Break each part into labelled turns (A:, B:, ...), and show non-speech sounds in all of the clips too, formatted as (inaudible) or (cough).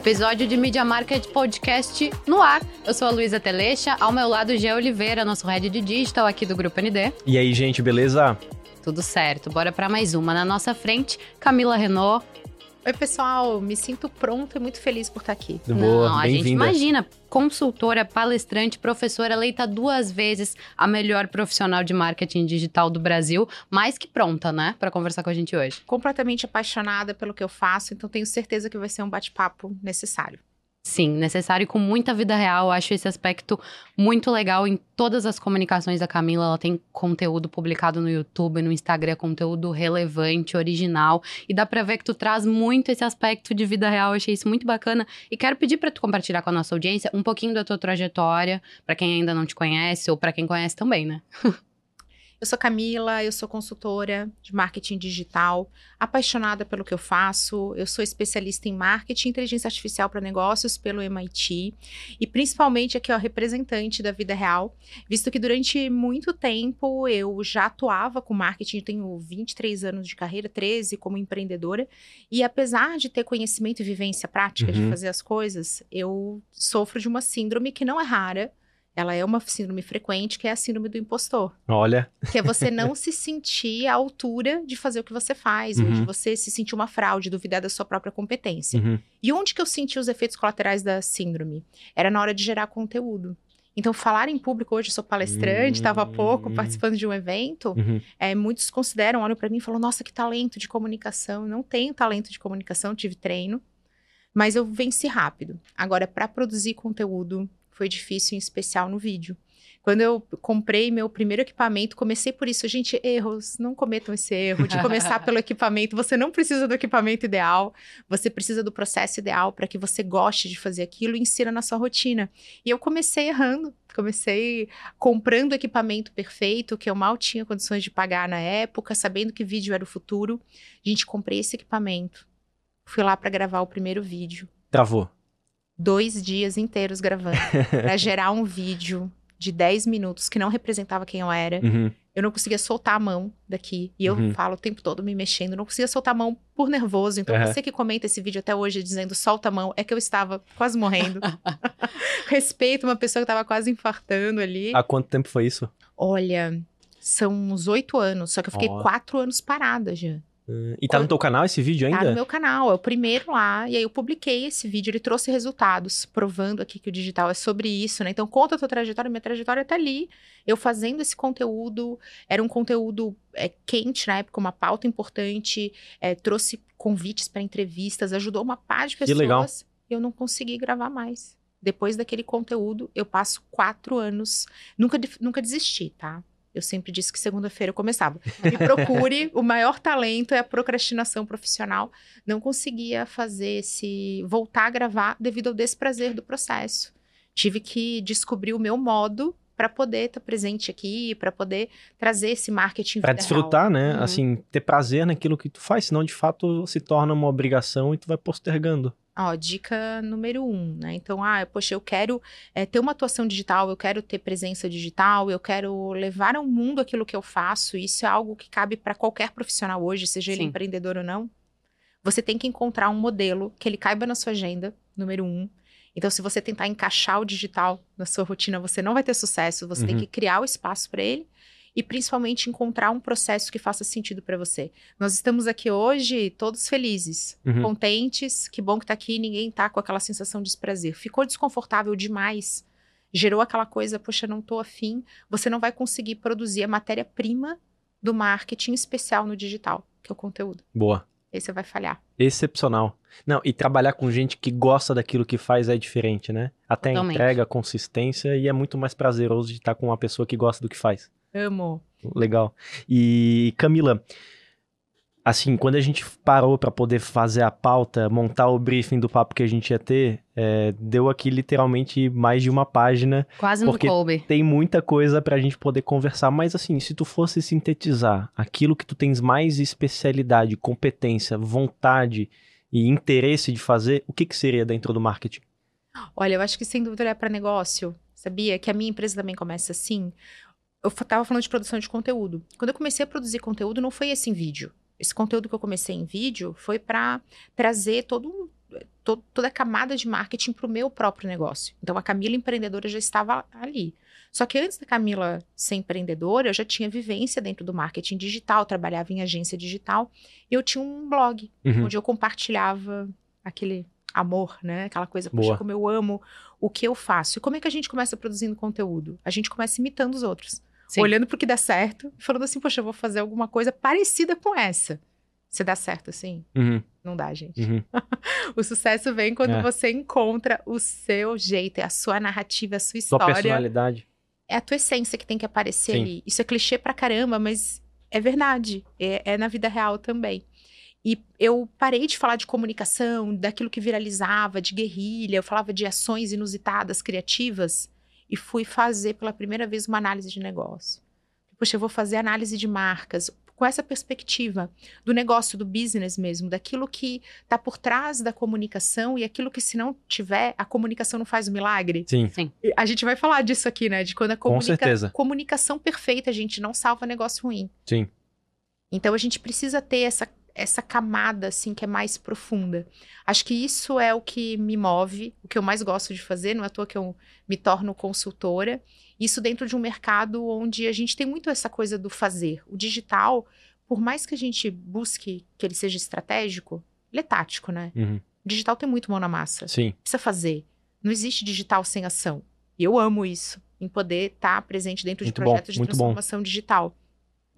A: Episódio de Media Market Podcast no ar. Eu sou a Luísa Telecha, ao meu lado Gê Oliveira, nosso head de digital aqui do Grupo ND.
B: E aí, gente, beleza?
A: Tudo certo, bora para mais uma. Na nossa frente, Camila Renault,
C: Oi, pessoal. Me sinto pronta e muito feliz por estar aqui.
B: Boa,
A: Não, a gente imagina, consultora, palestrante, professora, eleita duas vezes a melhor profissional de marketing digital do Brasil, mais que pronta, né, para conversar com a gente hoje.
C: Completamente apaixonada pelo que eu faço, então tenho certeza que vai ser um bate-papo necessário.
A: Sim, necessário e com muita vida real. Eu acho esse aspecto muito legal em todas as comunicações da Camila. Ela tem conteúdo publicado no YouTube, no Instagram, conteúdo relevante, original. E dá pra ver que tu traz muito esse aspecto de vida real. Eu achei isso muito bacana. E quero pedir para tu compartilhar com a nossa audiência um pouquinho da tua trajetória, para quem ainda não te conhece ou para quem conhece também, né? (laughs)
C: Eu sou Camila, eu sou consultora de marketing digital, apaixonada pelo que eu faço. Eu sou especialista em marketing e inteligência artificial para negócios pelo MIT e principalmente aqui ó, representante da vida real, visto que durante muito tempo eu já atuava com marketing, tenho 23 anos de carreira, 13 como empreendedora, e apesar de ter conhecimento e vivência prática uhum. de fazer as coisas, eu sofro de uma síndrome que não é rara, ela é uma síndrome frequente, que é a síndrome do impostor.
B: Olha.
C: Que é você não se sentir à altura de fazer o que você faz, uhum. ou de você se sentir uma fraude, duvidar da sua própria competência. Uhum. E onde que eu senti os efeitos colaterais da síndrome? Era na hora de gerar conteúdo. Então, falar em público, hoje eu sou palestrante, estava uhum. há pouco hum. participando de um evento, uhum. é, muitos consideram, olham para mim e falam, nossa, que talento de comunicação. Não tenho talento de comunicação, tive treino, mas eu venci rápido. Agora, para produzir conteúdo, foi difícil, em especial no vídeo. Quando eu comprei meu primeiro equipamento, comecei por isso. Gente, erros, não cometam esse erro de começar (laughs) pelo equipamento. Você não precisa do equipamento ideal, você precisa do processo ideal para que você goste de fazer aquilo e insira na sua rotina. E eu comecei errando, comecei comprando o equipamento perfeito, que eu mal tinha condições de pagar na época, sabendo que vídeo era o futuro. Gente, comprei esse equipamento. Fui lá para gravar o primeiro vídeo.
B: Travou
C: dois dias inteiros gravando (laughs) para gerar um vídeo de 10 minutos que não representava quem eu era. Uhum. Eu não conseguia soltar a mão daqui. E eu uhum. falo o tempo todo me mexendo. Não conseguia soltar a mão por nervoso. Então, uhum. você que comenta esse vídeo até hoje dizendo solta a mão, é que eu estava quase morrendo. (laughs) Respeito uma pessoa que estava quase infartando ali.
B: Há quanto tempo foi isso?
C: Olha, são uns oito anos. Só que eu fiquei oh. quatro anos parada já.
B: E tá no teu canal esse vídeo ainda?
C: Tá no meu canal, é o primeiro lá. E aí eu publiquei esse vídeo, ele trouxe resultados, provando aqui que o digital é sobre isso, né? Então conta a tua trajetória, minha trajetória tá ali. Eu fazendo esse conteúdo, era um conteúdo é, quente na época, uma pauta importante, é, trouxe convites para entrevistas, ajudou uma par de pessoas.
B: Que legal.
C: Eu não consegui gravar mais. Depois daquele conteúdo, eu passo quatro anos. Nunca, nunca desisti, tá? Eu sempre disse que segunda-feira eu começava. Me procure, (laughs) o maior talento é a procrastinação profissional. Não conseguia fazer esse voltar a gravar devido ao desprazer do processo. Tive que descobrir o meu modo para poder estar tá presente aqui, para poder trazer esse marketing
B: para desfrutar, né? Uhum. Assim, ter prazer naquilo que tu faz, senão de fato se torna uma obrigação e tu vai postergando.
C: Ó, dica número um, né? Então, ah, poxa, eu quero é, ter uma atuação digital, eu quero ter presença digital, eu quero levar ao mundo aquilo que eu faço. Isso é algo que cabe para qualquer profissional hoje, seja ele empreendedor ou não. Você tem que encontrar um modelo que ele caiba na sua agenda, número um. Então, se você tentar encaixar o digital na sua rotina, você não vai ter sucesso. Você uhum. tem que criar o espaço para ele e principalmente encontrar um processo que faça sentido para você. Nós estamos aqui hoje todos felizes, uhum. contentes, que bom que tá aqui, ninguém tá com aquela sensação de desprazer. Ficou desconfortável demais, gerou aquela coisa, poxa, não tô afim, você não vai conseguir produzir a matéria-prima do marketing especial no digital, que é o conteúdo.
B: Boa.
C: Aí você vai falhar.
B: Excepcional. Não, e trabalhar com gente que gosta daquilo que faz é diferente, né? Até Totalmente. entrega, consistência e é muito mais prazeroso de estar com uma pessoa que gosta do que faz.
C: Amo.
B: Legal. E Camila, assim, quando a gente parou para poder fazer a pauta, montar o briefing do papo que a gente ia ter, é, deu aqui literalmente mais de uma página.
A: Quase no
B: porque
A: coube.
B: Tem muita coisa pra gente poder conversar, mas assim, se tu fosse sintetizar aquilo que tu tens mais especialidade, competência, vontade e interesse de fazer, o que que seria dentro do marketing?
C: Olha, eu acho que sem dúvida é para negócio, sabia? Que a minha empresa também começa assim eu estava falando de produção de conteúdo. Quando eu comecei a produzir conteúdo, não foi esse em vídeo. Esse conteúdo que eu comecei em vídeo foi para trazer todo um, to toda a camada de marketing para o meu próprio negócio. Então, a Camila empreendedora já estava ali. Só que antes da Camila ser empreendedora, eu já tinha vivência dentro do marketing digital, trabalhava em agência digital. E eu tinha um blog, uhum. onde eu compartilhava aquele amor, né? Aquela coisa, poxa, como eu amo o que eu faço. E como é que a gente começa produzindo conteúdo? A gente começa imitando os outros. Sim. Olhando pro que dá certo e falando assim, poxa, eu vou fazer alguma coisa parecida com essa. Você dá certo assim?
B: Uhum.
C: Não dá, gente. Uhum. (laughs) o sucesso vem quando é. você encontra o seu jeito, é a sua narrativa, a sua história.
B: Sua personalidade.
C: É a tua essência que tem que aparecer Sim. ali. Isso é clichê pra caramba, mas é verdade. É, é na vida real também. E eu parei de falar de comunicação, daquilo que viralizava, de guerrilha, eu falava de ações inusitadas, criativas, e fui fazer pela primeira vez uma análise de negócio. Poxa, eu vou fazer análise de marcas com essa perspectiva do negócio, do business mesmo, daquilo que está por trás da comunicação e aquilo que, se não tiver, a comunicação não faz o milagre.
B: Sim. Sim.
C: A gente vai falar disso aqui, né? De quando a comunica comunicação perfeita, a gente não salva negócio ruim.
B: Sim.
C: Então a gente precisa ter essa essa camada assim que é mais profunda. Acho que isso é o que me move, o que eu mais gosto de fazer, não é à toa que eu me torno consultora. Isso dentro de um mercado onde a gente tem muito essa coisa do fazer. O digital, por mais que a gente busque que ele seja estratégico, ele é tático, né?
B: Uhum.
C: O digital tem muito mão na massa.
B: Sim.
C: Precisa fazer. Não existe digital sem ação. E eu amo isso, em poder estar tá presente dentro muito de projetos bom, de transformação bom. digital.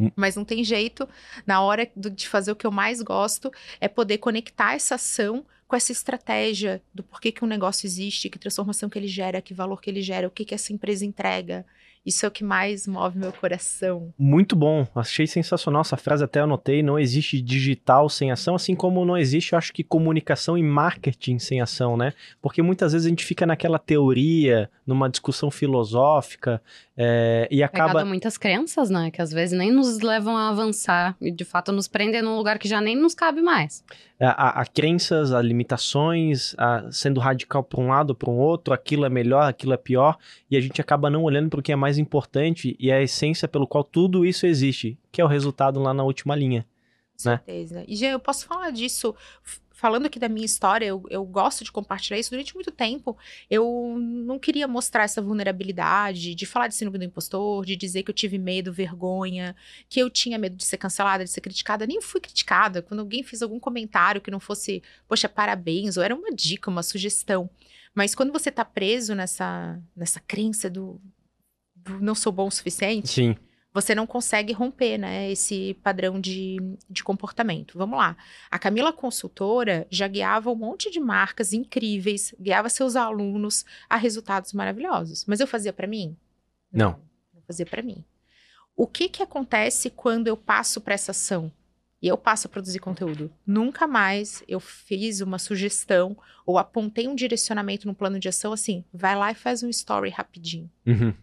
C: Hum. Mas não tem jeito, na hora de fazer o que eu mais gosto, é poder conectar essa ação com essa estratégia do porquê que um negócio existe, que transformação que ele gera, que valor que ele gera, o que, que essa empresa entrega. Isso é o que mais move meu coração.
B: Muito bom, achei sensacional essa frase, até anotei. Não existe digital sem ação, assim como não existe, eu acho que comunicação e marketing sem ação, né? Porque muitas vezes a gente fica naquela teoria, numa discussão filosófica é, e acaba. Pegado
A: muitas crenças, né? Que às vezes nem nos levam a avançar e de fato nos prendem num lugar que já nem nos cabe mais.
B: A, é, a, a crenças, a limitações, a, sendo radical para um lado, para um outro, aquilo é melhor, aquilo é pior, e a gente acaba não olhando para o que é mais importante e a essência pelo qual tudo isso existe, que é o resultado lá na última linha.
C: Com né? certeza. E já eu posso falar disso falando aqui da minha história, eu, eu gosto de compartilhar isso. Durante muito tempo, eu não queria mostrar essa vulnerabilidade, de falar de síndrome do impostor, de dizer que eu tive medo, vergonha, que eu tinha medo de ser cancelada, de ser criticada. Nem fui criticada. Quando alguém fez algum comentário que não fosse, poxa, parabéns, ou era uma dica, uma sugestão. Mas quando você tá preso nessa, nessa crença do, do não sou bom o suficiente.
B: Sim
C: você não consegue romper, né, esse padrão de, de comportamento. Vamos lá. A Camila Consultora já guiava um monte de marcas incríveis, guiava seus alunos a resultados maravilhosos. Mas eu fazia para mim?
B: Não.
C: Não fazia para mim. O que que acontece quando eu passo para essa ação? E eu passo a produzir conteúdo. Nunca mais eu fiz uma sugestão ou apontei um direcionamento no plano de ação assim, vai lá e faz um story rapidinho.
B: Uhum.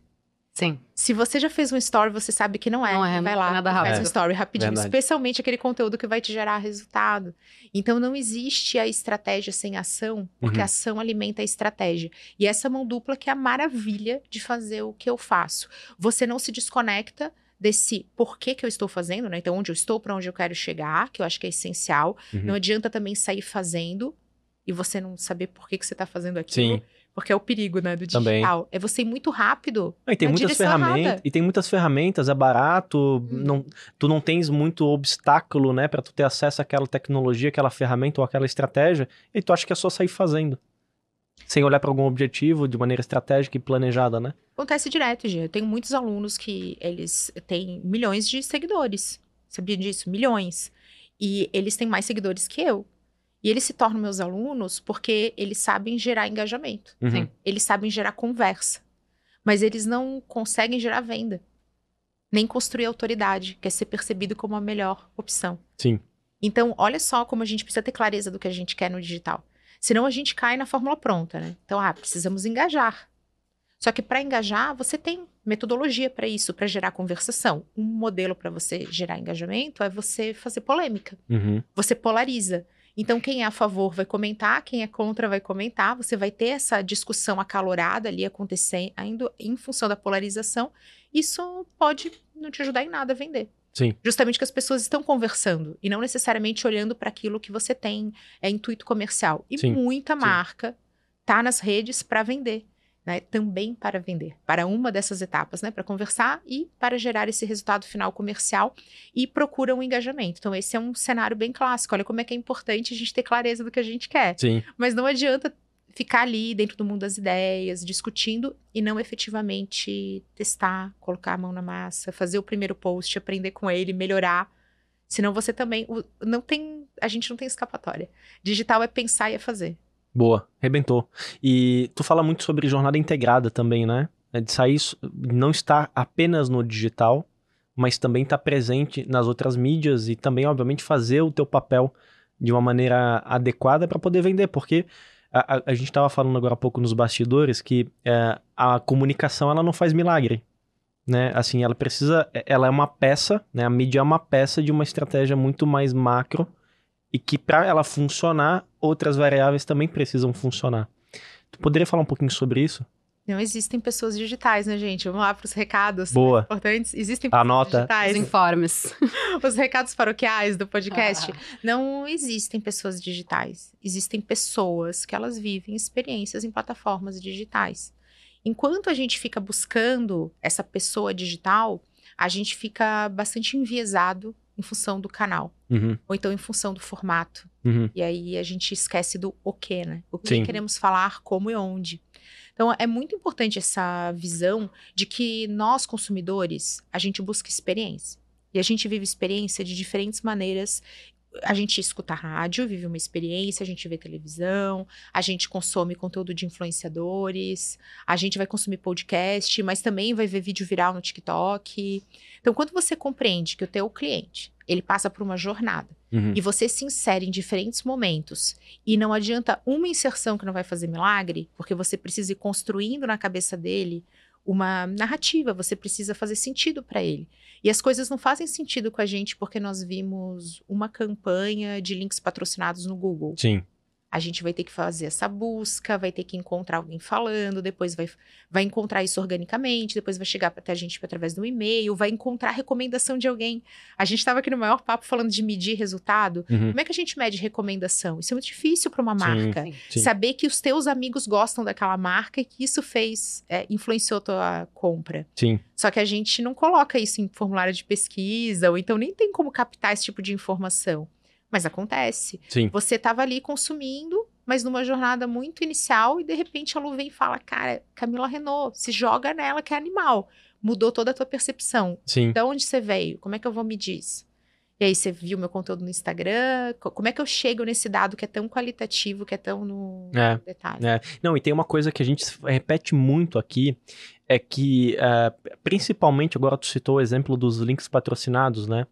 A: Sim.
C: Se você já fez um story, você sabe que não é. Não é, vai lá, nada faz um story rapidinho. Verdade. Especialmente aquele conteúdo que vai te gerar resultado. Então, não existe a estratégia sem ação, porque uhum. a ação alimenta a estratégia. E essa mão dupla que é a maravilha de fazer o que eu faço. Você não se desconecta desse porquê que eu estou fazendo, né? Então, onde eu estou, para onde eu quero chegar, que eu acho que é essencial. Uhum. Não adianta também sair fazendo e você não saber por que, que você está fazendo aquilo. Sim. Porque é o perigo, né, do digital. Também. É você ir muito rápido.
B: Ah, e tem muitas ferramentas. E tem muitas ferramentas, é barato, hum. não, tu não tens muito obstáculo, né, para tu ter acesso àquela tecnologia, aquela ferramenta ou aquela estratégia, e tu acha que é só sair fazendo. Sem olhar para algum objetivo de maneira estratégica e planejada, né?
C: Acontece direto, Gê. Eu tenho muitos alunos que eles têm milhões de seguidores. Sabia disso? Milhões. E eles têm mais seguidores que eu. E eles se tornam meus alunos porque eles sabem gerar engajamento.
B: Uhum.
C: Eles sabem gerar conversa. Mas eles não conseguem gerar venda. Nem construir autoridade, que é ser percebido como a melhor opção.
B: Sim.
C: Então, olha só como a gente precisa ter clareza do que a gente quer no digital. Senão a gente cai na fórmula pronta, né? Então, ah, precisamos engajar. Só que para engajar, você tem metodologia para isso, para gerar conversação. Um modelo para você gerar engajamento é você fazer polêmica.
B: Uhum.
C: Você polariza. Então, quem é a favor vai comentar, quem é contra vai comentar. Você vai ter essa discussão acalorada ali acontecendo em função da polarização. Isso pode não te ajudar em nada a vender.
B: Sim.
C: Justamente que as pessoas estão conversando e não necessariamente olhando para aquilo que você tem é intuito comercial. E Sim. muita marca tá nas redes para vender. Né, também para vender, para uma dessas etapas, né, para conversar e para gerar esse resultado final comercial e procura um engajamento. Então, esse é um cenário bem clássico. Olha como é que é importante a gente ter clareza do que a gente quer.
B: Sim.
C: Mas não adianta ficar ali dentro do mundo das ideias, discutindo e não efetivamente testar, colocar a mão na massa, fazer o primeiro post, aprender com ele, melhorar. Senão você também não tem, a gente não tem escapatória. Digital é pensar e é fazer.
B: Boa, rebentou. E tu fala muito sobre jornada integrada também, né? É de sair, não estar apenas no digital, mas também estar presente nas outras mídias e também, obviamente, fazer o teu papel de uma maneira adequada para poder vender, porque a, a, a gente estava falando agora há pouco nos bastidores que é, a comunicação ela não faz milagre. Né? Assim, ela precisa. É, ela é uma peça, né? A mídia é uma peça de uma estratégia muito mais macro e que para ela funcionar, outras variáveis também precisam funcionar. Tu poderia falar um pouquinho sobre isso?
C: Não existem pessoas digitais, né, gente? Vamos lá para os recados
B: Boa.
C: importantes. Existem pessoas
B: Anota.
C: digitais.
A: Os informes. (laughs)
C: os recados paroquiais do podcast. Não existem pessoas digitais. Existem pessoas que elas vivem experiências em plataformas digitais. Enquanto a gente fica buscando essa pessoa digital, a gente fica bastante enviesado em função do canal.
B: Uhum.
C: Ou então em função do formato.
B: Uhum.
C: E aí a gente esquece do o que, né? O que queremos falar, como e onde. Então, é muito importante essa visão de que nós, consumidores, a gente busca experiência. E a gente vive experiência de diferentes maneiras a gente escuta rádio, vive uma experiência, a gente vê televisão, a gente consome conteúdo de influenciadores, a gente vai consumir podcast, mas também vai ver vídeo viral no TikTok. Então, quando você compreende que o teu cliente, ele passa por uma jornada uhum. e você se insere em diferentes momentos e não adianta uma inserção que não vai fazer milagre, porque você precisa ir construindo na cabeça dele uma narrativa, você precisa fazer sentido para ele. E as coisas não fazem sentido com a gente porque nós vimos uma campanha de links patrocinados no Google.
B: Sim
C: a gente vai ter que fazer essa busca, vai ter que encontrar alguém falando, depois vai, vai encontrar isso organicamente, depois vai chegar até a gente através do e-mail, vai encontrar recomendação de alguém. A gente estava aqui no maior papo falando de medir resultado. Uhum. Como é que a gente mede recomendação? Isso é muito difícil para uma marca. Sim, sim. Saber que os teus amigos gostam daquela marca e que isso fez, é, influenciou tua compra.
B: Sim.
C: Só que a gente não coloca isso em formulário de pesquisa, ou então nem tem como captar esse tipo de informação. Mas acontece.
B: Sim.
C: Você estava ali consumindo, mas numa jornada muito inicial, e de repente a Lu vem e fala: Cara, Camila Renault, se joga nela que é animal. Mudou toda a tua percepção.
B: Sim.
C: De onde você veio? Como é que eu vou medir isso? E aí você viu meu conteúdo no Instagram? Como é que eu chego nesse dado que é tão qualitativo, que é tão no
B: é,
C: detalhe?
B: É. Não, e tem uma coisa que a gente repete muito aqui, é que, uh, principalmente, agora tu citou o exemplo dos links patrocinados, né?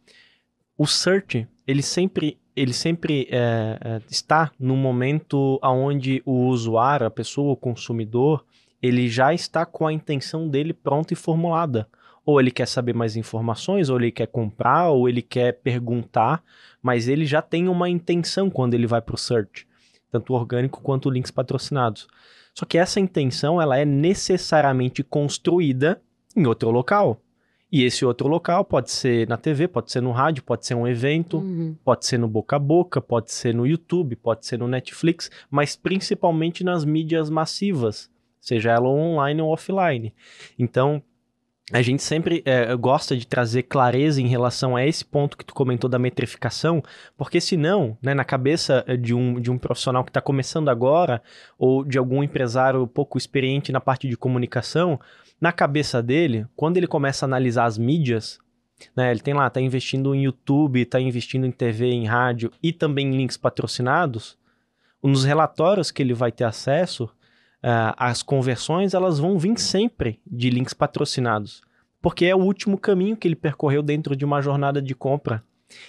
B: O search, ele sempre ele sempre é, é, está no momento onde o usuário, a pessoa, o consumidor, ele já está com a intenção dele pronta e formulada. Ou ele quer saber mais informações, ou ele quer comprar, ou ele quer perguntar, mas ele já tem uma intenção quando ele vai para o search, tanto orgânico quanto links patrocinados. Só que essa intenção ela é necessariamente construída em outro local. E esse outro local pode ser na TV, pode ser no rádio, pode ser um evento, uhum. pode ser no boca a boca, pode ser no YouTube, pode ser no Netflix, mas principalmente nas mídias massivas, seja ela online ou offline. Então, a gente sempre é, gosta de trazer clareza em relação a esse ponto que tu comentou da metrificação, porque senão, né, na cabeça de um, de um profissional que está começando agora, ou de algum empresário pouco experiente na parte de comunicação, na cabeça dele, quando ele começa a analisar as mídias, né, ele tem lá, tá investindo em YouTube, tá investindo em TV, em rádio e também em links patrocinados, nos relatórios que ele vai ter acesso, uh, as conversões elas vão vir sempre de links patrocinados, porque é o último caminho que ele percorreu dentro de uma jornada de compra.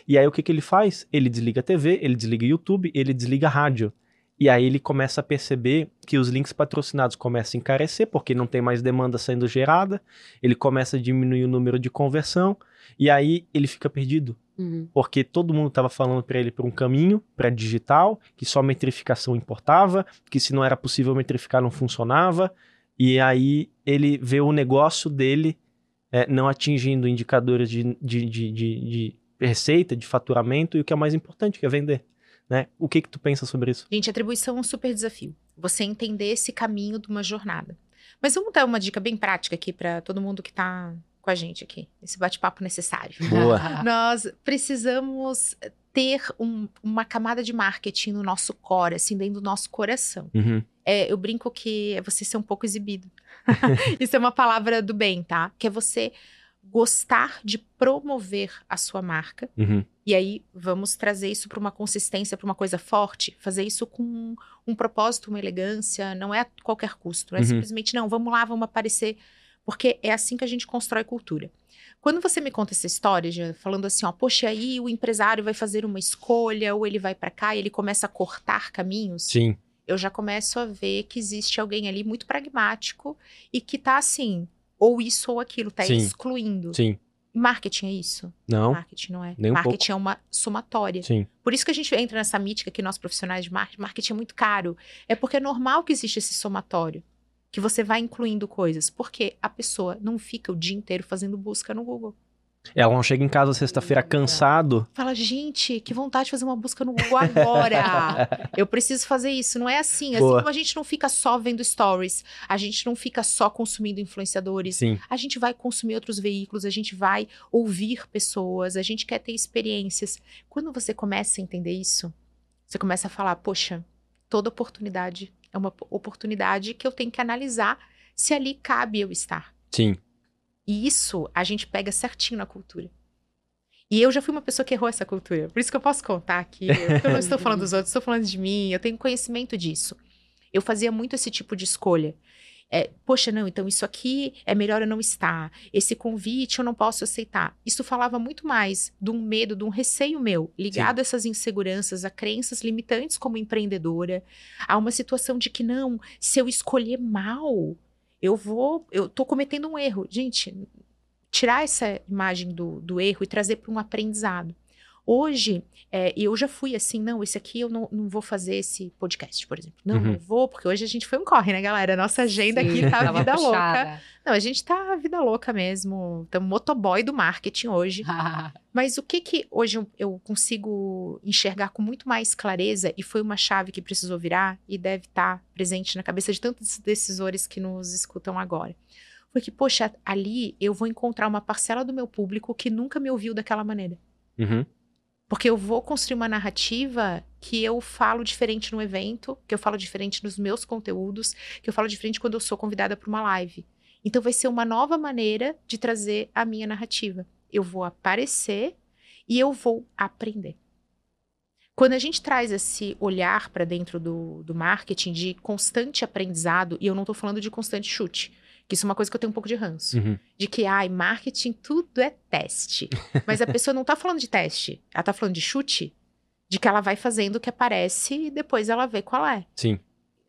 B: E aí o que, que ele faz? Ele desliga a TV, ele desliga YouTube, ele desliga rádio. E aí ele começa a perceber que os links patrocinados começam a encarecer, porque não tem mais demanda sendo gerada, ele começa a diminuir o número de conversão, e aí ele fica perdido. Uhum. Porque todo mundo estava falando para ele por um caminho, para digital, que só metrificação importava, que se não era possível metrificar não funcionava, e aí ele vê o negócio dele é, não atingindo indicadores de, de, de, de, receita, de faturamento e o que é mais importante, que é vender. Né? O que que tu pensa sobre isso?
C: Gente, atribuição é um super desafio. Você entender esse caminho de uma jornada. Mas vamos dar uma dica bem prática aqui para todo mundo que está com a gente aqui, esse bate-papo necessário.
B: Boa. (laughs)
C: Nós precisamos ter um, uma camada de marketing no nosso core, assim, dentro do nosso coração.
B: Uhum.
C: É, eu brinco que é você ser um pouco exibido. (laughs) Isso é uma palavra do bem, tá? Que é você gostar de promover a sua marca.
B: Uhum.
C: E aí vamos trazer isso para uma consistência, para uma coisa forte, fazer isso com um, propósito, uma elegância, não é a qualquer custo, não é uhum. simplesmente não, vamos lá, vamos aparecer, porque é assim que a gente constrói cultura. Quando você me conta essa história, já falando assim, ó, poxa, aí o empresário vai fazer uma escolha, ou ele vai para cá e ele começa a cortar caminhos.
B: Sim.
C: Eu já começo a ver que existe alguém ali muito pragmático e que tá assim, ou isso ou aquilo, tá
B: Sim.
C: excluindo.
B: Sim.
C: Marketing é isso?
B: Não.
C: Marketing não é.
B: Nem um
C: marketing
B: pouco.
C: é uma somatória.
B: Sim.
C: Por isso que a gente entra nessa mítica que nós profissionais de marketing, marketing é muito caro. É porque é normal que existe esse somatório que você vai incluindo coisas. Porque a pessoa não fica o dia inteiro fazendo busca no Google.
B: Ela não chega em casa sexta-feira cansado.
C: Fala, gente, que vontade de fazer uma busca no Google agora. Eu preciso fazer isso. Não é assim. Assim
B: Boa.
C: como a gente não fica só vendo stories, a gente não fica só consumindo influenciadores.
B: Sim.
C: A gente vai consumir outros veículos, a gente vai ouvir pessoas, a gente quer ter experiências. Quando você começa a entender isso, você começa a falar, poxa, toda oportunidade é uma oportunidade que eu tenho que analisar se ali cabe eu estar.
B: Sim.
C: E isso a gente pega certinho na cultura. E eu já fui uma pessoa que errou essa cultura. Por isso que eu posso contar aqui. (laughs) Eu não estou falando dos outros, estou falando de mim. Eu tenho conhecimento disso. Eu fazia muito esse tipo de escolha. É, Poxa, não, então isso aqui é melhor eu não estar. Esse convite eu não posso aceitar. Isso falava muito mais de um medo, de um receio meu, ligado
B: Sim.
C: a essas inseguranças, a crenças limitantes como empreendedora, a uma situação de que não, se eu escolher mal, eu vou, eu tô cometendo um erro. Gente, tirar essa imagem do, do erro e trazer para um aprendizado. Hoje, é, eu já fui assim, não, esse aqui eu não, não vou fazer esse podcast, por exemplo. Não,
B: Uhum.
C: não vou, porque hoje a gente foi um corre, né, galera? Nossa agenda aqui
A: Sim,
C: tá
A: tava
C: vida louca.
A: puxada.
C: Não, a gente tá vida louca mesmo. Estamos motoboy do marketing hoje. (laughs) Mas o que que hoje eu- eu consigo enxergar com muito mais clareza, e foi uma chave que precisou virar e deve estar presente na cabeça de tantos decisores que nos escutam agora. Foi que, poxa, ali eu vou encontrar uma parcela do meu público que nunca me ouviu daquela maneira.
B: Uhum.
C: Porque eu vou construir uma narrativa que eu falo diferente no evento, que eu falo diferente nos meus conteúdos, que eu falo diferente quando eu sou convidada para uma live. Então vai ser uma nova maneira de trazer a minha narrativa. Eu vou aparecer e eu vou aprender. Quando a gente traz esse olhar para dentro do, do marketing de constante aprendizado, e eu não estou falando de constante chute, que isso é uma coisa que eu tenho um pouco de ranço
B: Uhum.
C: de que, ai, marketing tudo é teste. (laughs) Mas a pessoa não tá falando de teste, ela tá falando de chute, de que ela vai fazendo o que aparece e depois ela vê qual é.
B: Sim.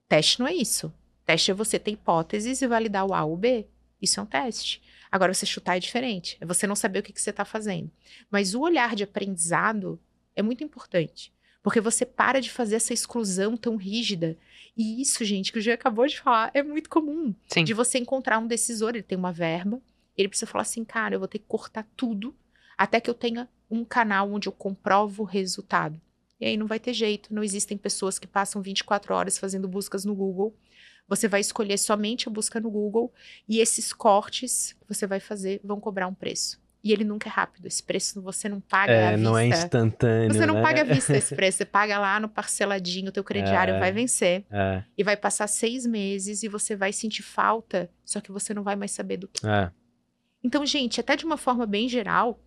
C: Teste não é isso. Teste é você ter hipóteses e validar o A ou o B. Isso é um teste. Agora, você chutar é diferente. É você não saber o que, que você está fazendo. Mas o olhar de aprendizado é muito importante. Porque você para de fazer essa exclusão tão rígida. E isso, gente, que o Jean acabou de falar, é muito comum
A: Sim.
C: de você encontrar um decisor, ele tem uma verba, ele precisa falar assim, cara, eu vou ter que cortar tudo até que eu tenha um canal onde eu comprovo o resultado. E aí não vai ter jeito, não existem pessoas que passam 24 horas fazendo buscas no Google. Você vai escolher somente a busca no Google e esses cortes que você vai fazer vão cobrar um preço. E ele nunca é rápido, esse preço você não paga à
B: É,
C: vista.
B: não é instantâneo.
C: Você não
B: né?
C: paga à vista esse (laughs) preço, você paga lá no parceladinho, o teu crediário
B: É.
C: vai vencer
B: É,
C: e vai passar seis meses e você vai sentir falta, só que você não vai mais saber do que.
B: é.
C: Então, gente, até de uma forma bem geral,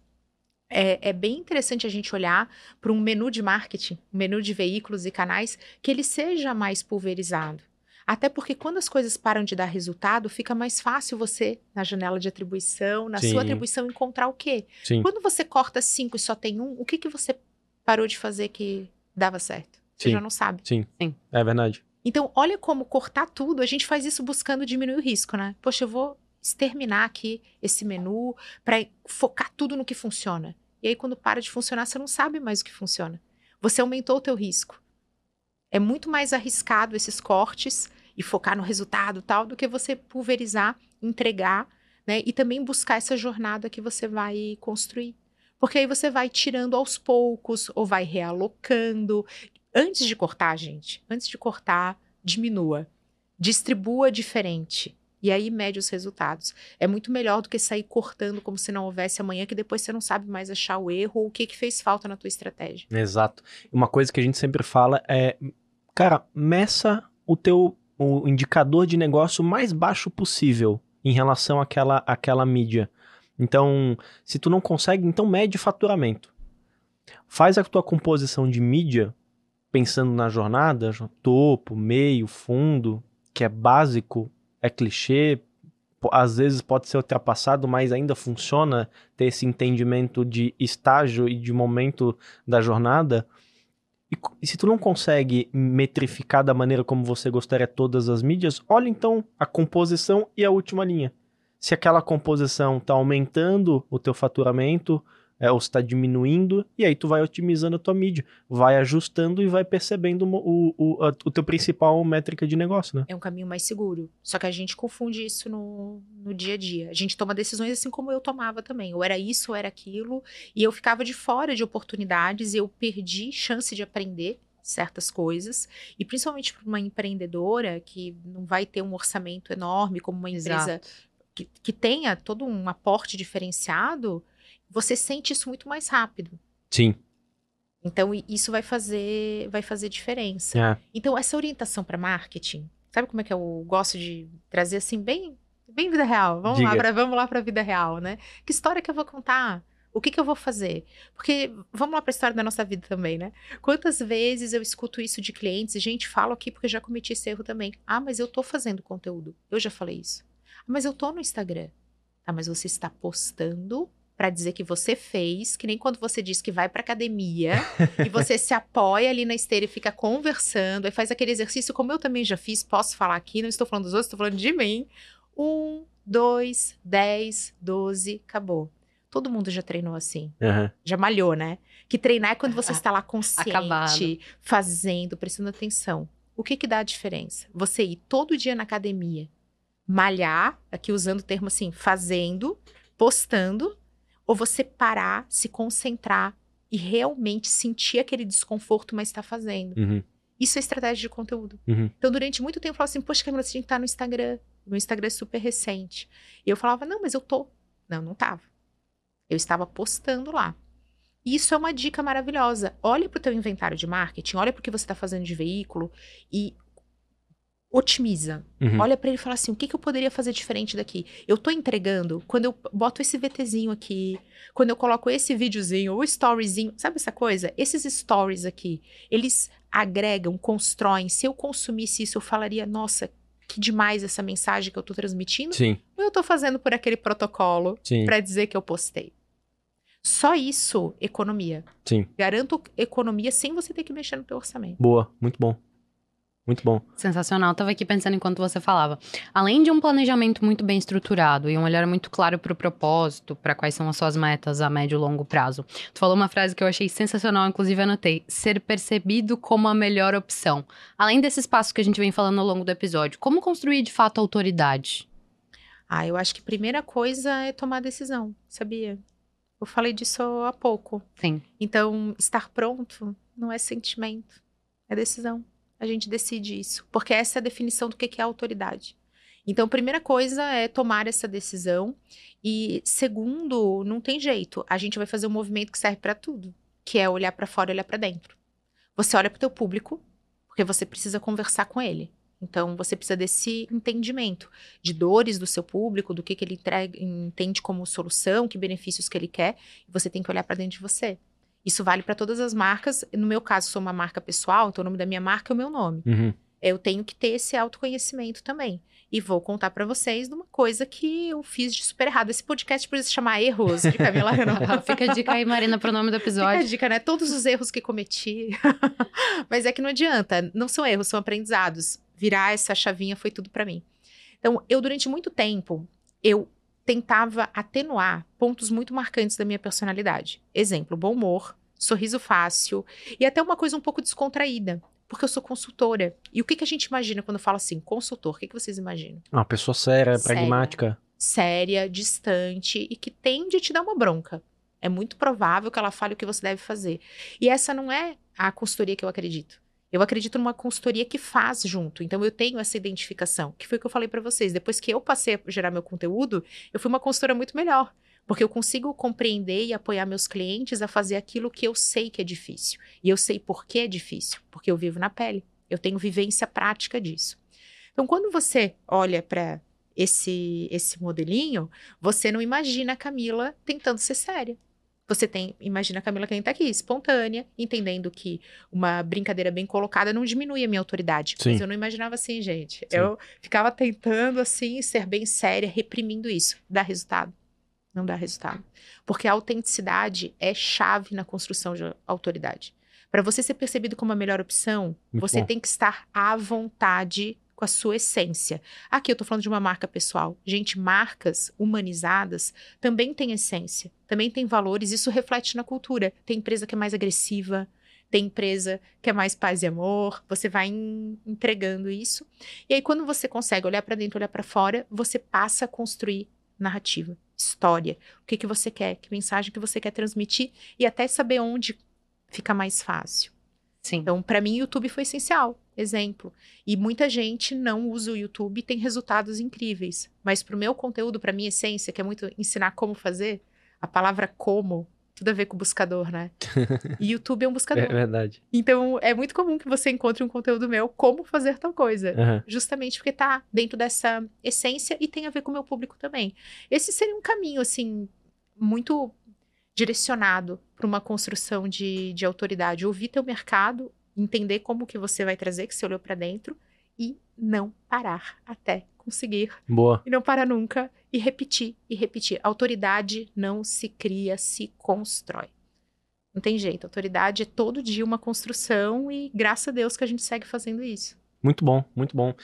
C: é, é bem interessante a gente olhar para um menu de marketing, um menu de veículos e canais, que ele seja mais pulverizado. Até porque quando as coisas param de dar resultado, fica mais fácil você, na janela de atribuição, na
B: Sim.
C: sua atribuição, encontrar o quê?
B: Sim.
C: Quando você corta cinco e só tem um, o que, que você parou de fazer que dava certo? Você
B: Sim.
C: já não sabe.
B: Sim.
A: Sim.
B: É verdade.
C: Então, olha como cortar tudo, a gente faz isso buscando diminuir o risco, né? Poxa, eu vou exterminar aqui esse menu para focar tudo no que funciona. E aí, quando para de funcionar, você não sabe mais o que funciona. Você aumentou o teu risco. É muito mais arriscado esses cortes e focar no resultado tal do que você pulverizar, entregar né? E também buscar essa jornada que você vai construir. Porque aí você vai tirando aos poucos ou vai realocando. Antes de cortar, gente, antes de cortar, diminua. Distribua diferente. E aí mede os resultados. É muito melhor do que sair cortando como se não houvesse amanhã, que depois você não sabe mais achar o erro ou o que, que fez falta na tua estratégia.
B: Exato. Uma coisa que a gente sempre fala é, cara, meça o teu o indicador de negócio mais baixo possível em relação àquela, àquela mídia. Então, se tu não consegue, então mede faturamento. Faz a tua composição de mídia pensando na jornada, topo, meio, fundo, que é básico, é clichê, às vezes pode ser ultrapassado, mas ainda funciona ter esse entendimento de estágio e de momento da jornada. E, e, se tu não consegue metrificar da maneira como você gostaria todas as mídias, olha então a composição e a última linha. Se aquela composição está aumentando o teu faturamento, é, ou está diminuindo, e aí tu vai otimizando a tua mídia, vai ajustando e vai percebendo o, o, a, o teu principal métrica de negócio, né?
C: É um caminho mais seguro. Só que a gente confunde isso no, no dia a dia. A gente toma decisões assim como eu tomava também. Ou era isso, ou era aquilo, e eu ficava de fora de oportunidades, e eu perdi chance de aprender certas coisas e principalmente para uma empreendedora que não vai ter um orçamento enorme como uma empresa que, que tenha todo um aporte diferenciado você sente isso muito mais rápido.
B: Sim.
C: Então isso vai fazer vai fazer diferença.
B: É.
C: Então essa orientação para marketing, sabe como é que eu gosto de trazer assim bem bem vida real. Vamos Diga. lá para vamos lá para a vida real, né? Que história que eu vou contar? O que, que eu vou fazer? Porque vamos lá para a história da nossa vida também, né? Quantas vezes eu escuto isso de clientes, e gente, falo aqui porque já cometi esse erro também. Ah, mas eu tô fazendo conteúdo. Eu já falei isso. Ah, mas eu tô no Instagram. Ah, mas você está postando para dizer que você fez, que nem quando você diz que vai para academia e você se apoia ali na esteira e fica conversando, aí faz aquele exercício, como eu também já fiz, posso falar aqui, não estou falando dos outros, estou falando de mim. Um, dois, dez, doze, acabou. Todo mundo já treinou assim.
B: Uhum.
C: Já malhou, né? Que treinar é quando você está lá consciente, Acabado. fazendo, prestando atenção. O que que dá a diferença? Você ir todo dia na academia, malhar, aqui usando o termo assim, fazendo, postando, ou você parar, se concentrar e realmente sentir aquele desconforto, mas está fazendo.
B: Uhum.
C: Isso é estratégia de conteúdo.
B: Uhum.
C: Então, durante muito tempo, eu falava assim: Poxa, Camila, você tinha que estar no Instagram. Meu Instagram é super recente. E eu falava: Não, mas eu tô. Não, não tava. Eu estava postando lá. E isso é uma dica maravilhosa. Olha para o teu inventário de marketing, olha para o que você está fazendo de veículo e otimiza. Uhum. Olha para ele e fala assim: o que, que eu poderia fazer diferente daqui? Eu tô entregando quando eu boto esse VTzinho aqui, quando eu coloco esse videozinho, o storyzinho, sabe essa coisa? Esses stories aqui, eles agregam, constroem. Se eu consumisse isso, eu falaria: nossa, que demais essa mensagem que eu tô transmitindo.
B: Sim.
C: Ou eu tô fazendo por aquele protocolo para dizer que eu postei. Só isso, economia.
B: Sim.
C: Garanto economia sem você ter que mexer no teu orçamento.
B: Boa, muito bom. Muito bom.
A: Sensacional. Tava aqui pensando enquanto você falava. Além de um planejamento muito bem estruturado e um olhar muito claro para o propósito, para quais são as suas metas a médio e longo prazo. Tu falou uma frase que eu achei sensacional, inclusive anotei: ser percebido como a melhor opção. Além desses passos que a gente vem falando ao longo do episódio, como construir de fato autoridade?
C: Ah, eu acho que a primeira coisa é tomar decisão, sabia? Eu falei disso há pouco.
A: Sim.
C: Então, estar pronto não é sentimento, é decisão a gente decide isso. Porque essa é a definição do que é autoridade. Então, primeira coisa é tomar essa decisão. E segundo, não tem jeito. A gente vai fazer um movimento que serve para tudo, que é olhar para fora e olhar para dentro. Você olha para o teu público, porque você precisa conversar com ele. Então, você precisa desse entendimento de dores do seu público, do que, que ele entrega, entende como solução, que benefícios que ele quer. E você tem que olhar para dentro de você. Isso vale para todas as marcas. No meu caso, sou uma marca pessoal, então o nome da minha marca é o meu nome.
B: Uhum.
C: Eu tenho que ter esse autoconhecimento também. E vou contar para vocês de uma coisa que eu fiz de super errado. Esse podcast precisa se chamar Erros de Camila (laughs)
A: Fica a dica aí, Marina, pro nome do episódio.
C: Fica a dica, né? Todos os erros que cometi. (laughs) Mas é que não adianta. Não são erros, são aprendizados. Virar essa chavinha foi tudo para mim. Então, eu, durante muito tempo, eu tentava atenuar pontos muito marcantes da minha personalidade. Exemplo, bom humor, sorriso fácil e até uma coisa um pouco descontraída. Porque eu sou consultora. E o que, que a gente imagina quando fala assim, consultor? O que, que vocês imaginam?
B: Uma pessoa séria, séria. pragmática.
C: séria, distante e que tende a te dar uma bronca. É muito provável que ela fale o que você deve fazer. E essa não é a consultoria que eu acredito. Eu acredito numa consultoria que faz junto. Então eu tenho essa identificação, que foi o que eu falei para vocês. Depois que eu passei a gerar meu conteúdo, eu fui uma consultora muito melhor. Porque eu consigo compreender e apoiar meus clientes a fazer aquilo que eu sei que é difícil. E eu sei por que é difícil, porque eu vivo na pele. Eu tenho vivência prática disso. Então, quando você olha para esse esse modelinho, você não imagina a Camila tentando ser séria. Você tem, imagina a Camila quem tá aqui, espontânea, entendendo que uma brincadeira bem colocada não diminui a minha autoridade. Sim. Mas eu não imaginava assim, gente. Sim. Eu ficava tentando, assim, ser bem séria, reprimindo isso. Dá resultado? Não dá resultado. Porque a autenticidade é chave na construção de autoridade. Para você ser percebido como a melhor opção, Muito você bom. tem que estar à vontade com a sua essência. Aqui eu estou falando de uma marca pessoal. Gente, marcas humanizadas também têm essência, também têm valores, isso reflete na cultura. Tem empresa que é mais agressiva, tem empresa que é mais paz e amor, você vai entregando isso. E aí, quando você consegue olhar para dentro, olhar para fora, você passa a construir narrativa, história. O que, que você quer, que mensagem que você quer transmitir e até saber onde fica mais fácil. Sim. Então, para mim, o YouTube foi essencial exemplo. E muita gente não usa o YouTube e tem resultados incríveis. Mas para o meu conteúdo, para minha essência, que é muito ensinar como fazer, a palavra como tudo a ver com o buscador, né? (laughs) E YouTube é um buscador. É
B: verdade.
C: Então, é muito comum que você encontre um conteúdo meu como fazer tal coisa. Uhum. Justamente porque tá dentro dessa essência e tem a ver com o meu público também. Esse seria um caminho, assim, muito direcionado para uma construção de, de autoridade. Ouvir teu mercado, entender como que você vai trazer, que você olhou para dentro e não parar até conseguir.
B: Boa.
C: E não parar nunca e repetir e repetir. Autoridade não se cria, se constrói. Não tem jeito. Autoridade é todo dia uma construção e graças a Deus que a gente segue fazendo isso.
B: Muito bom, muito bom.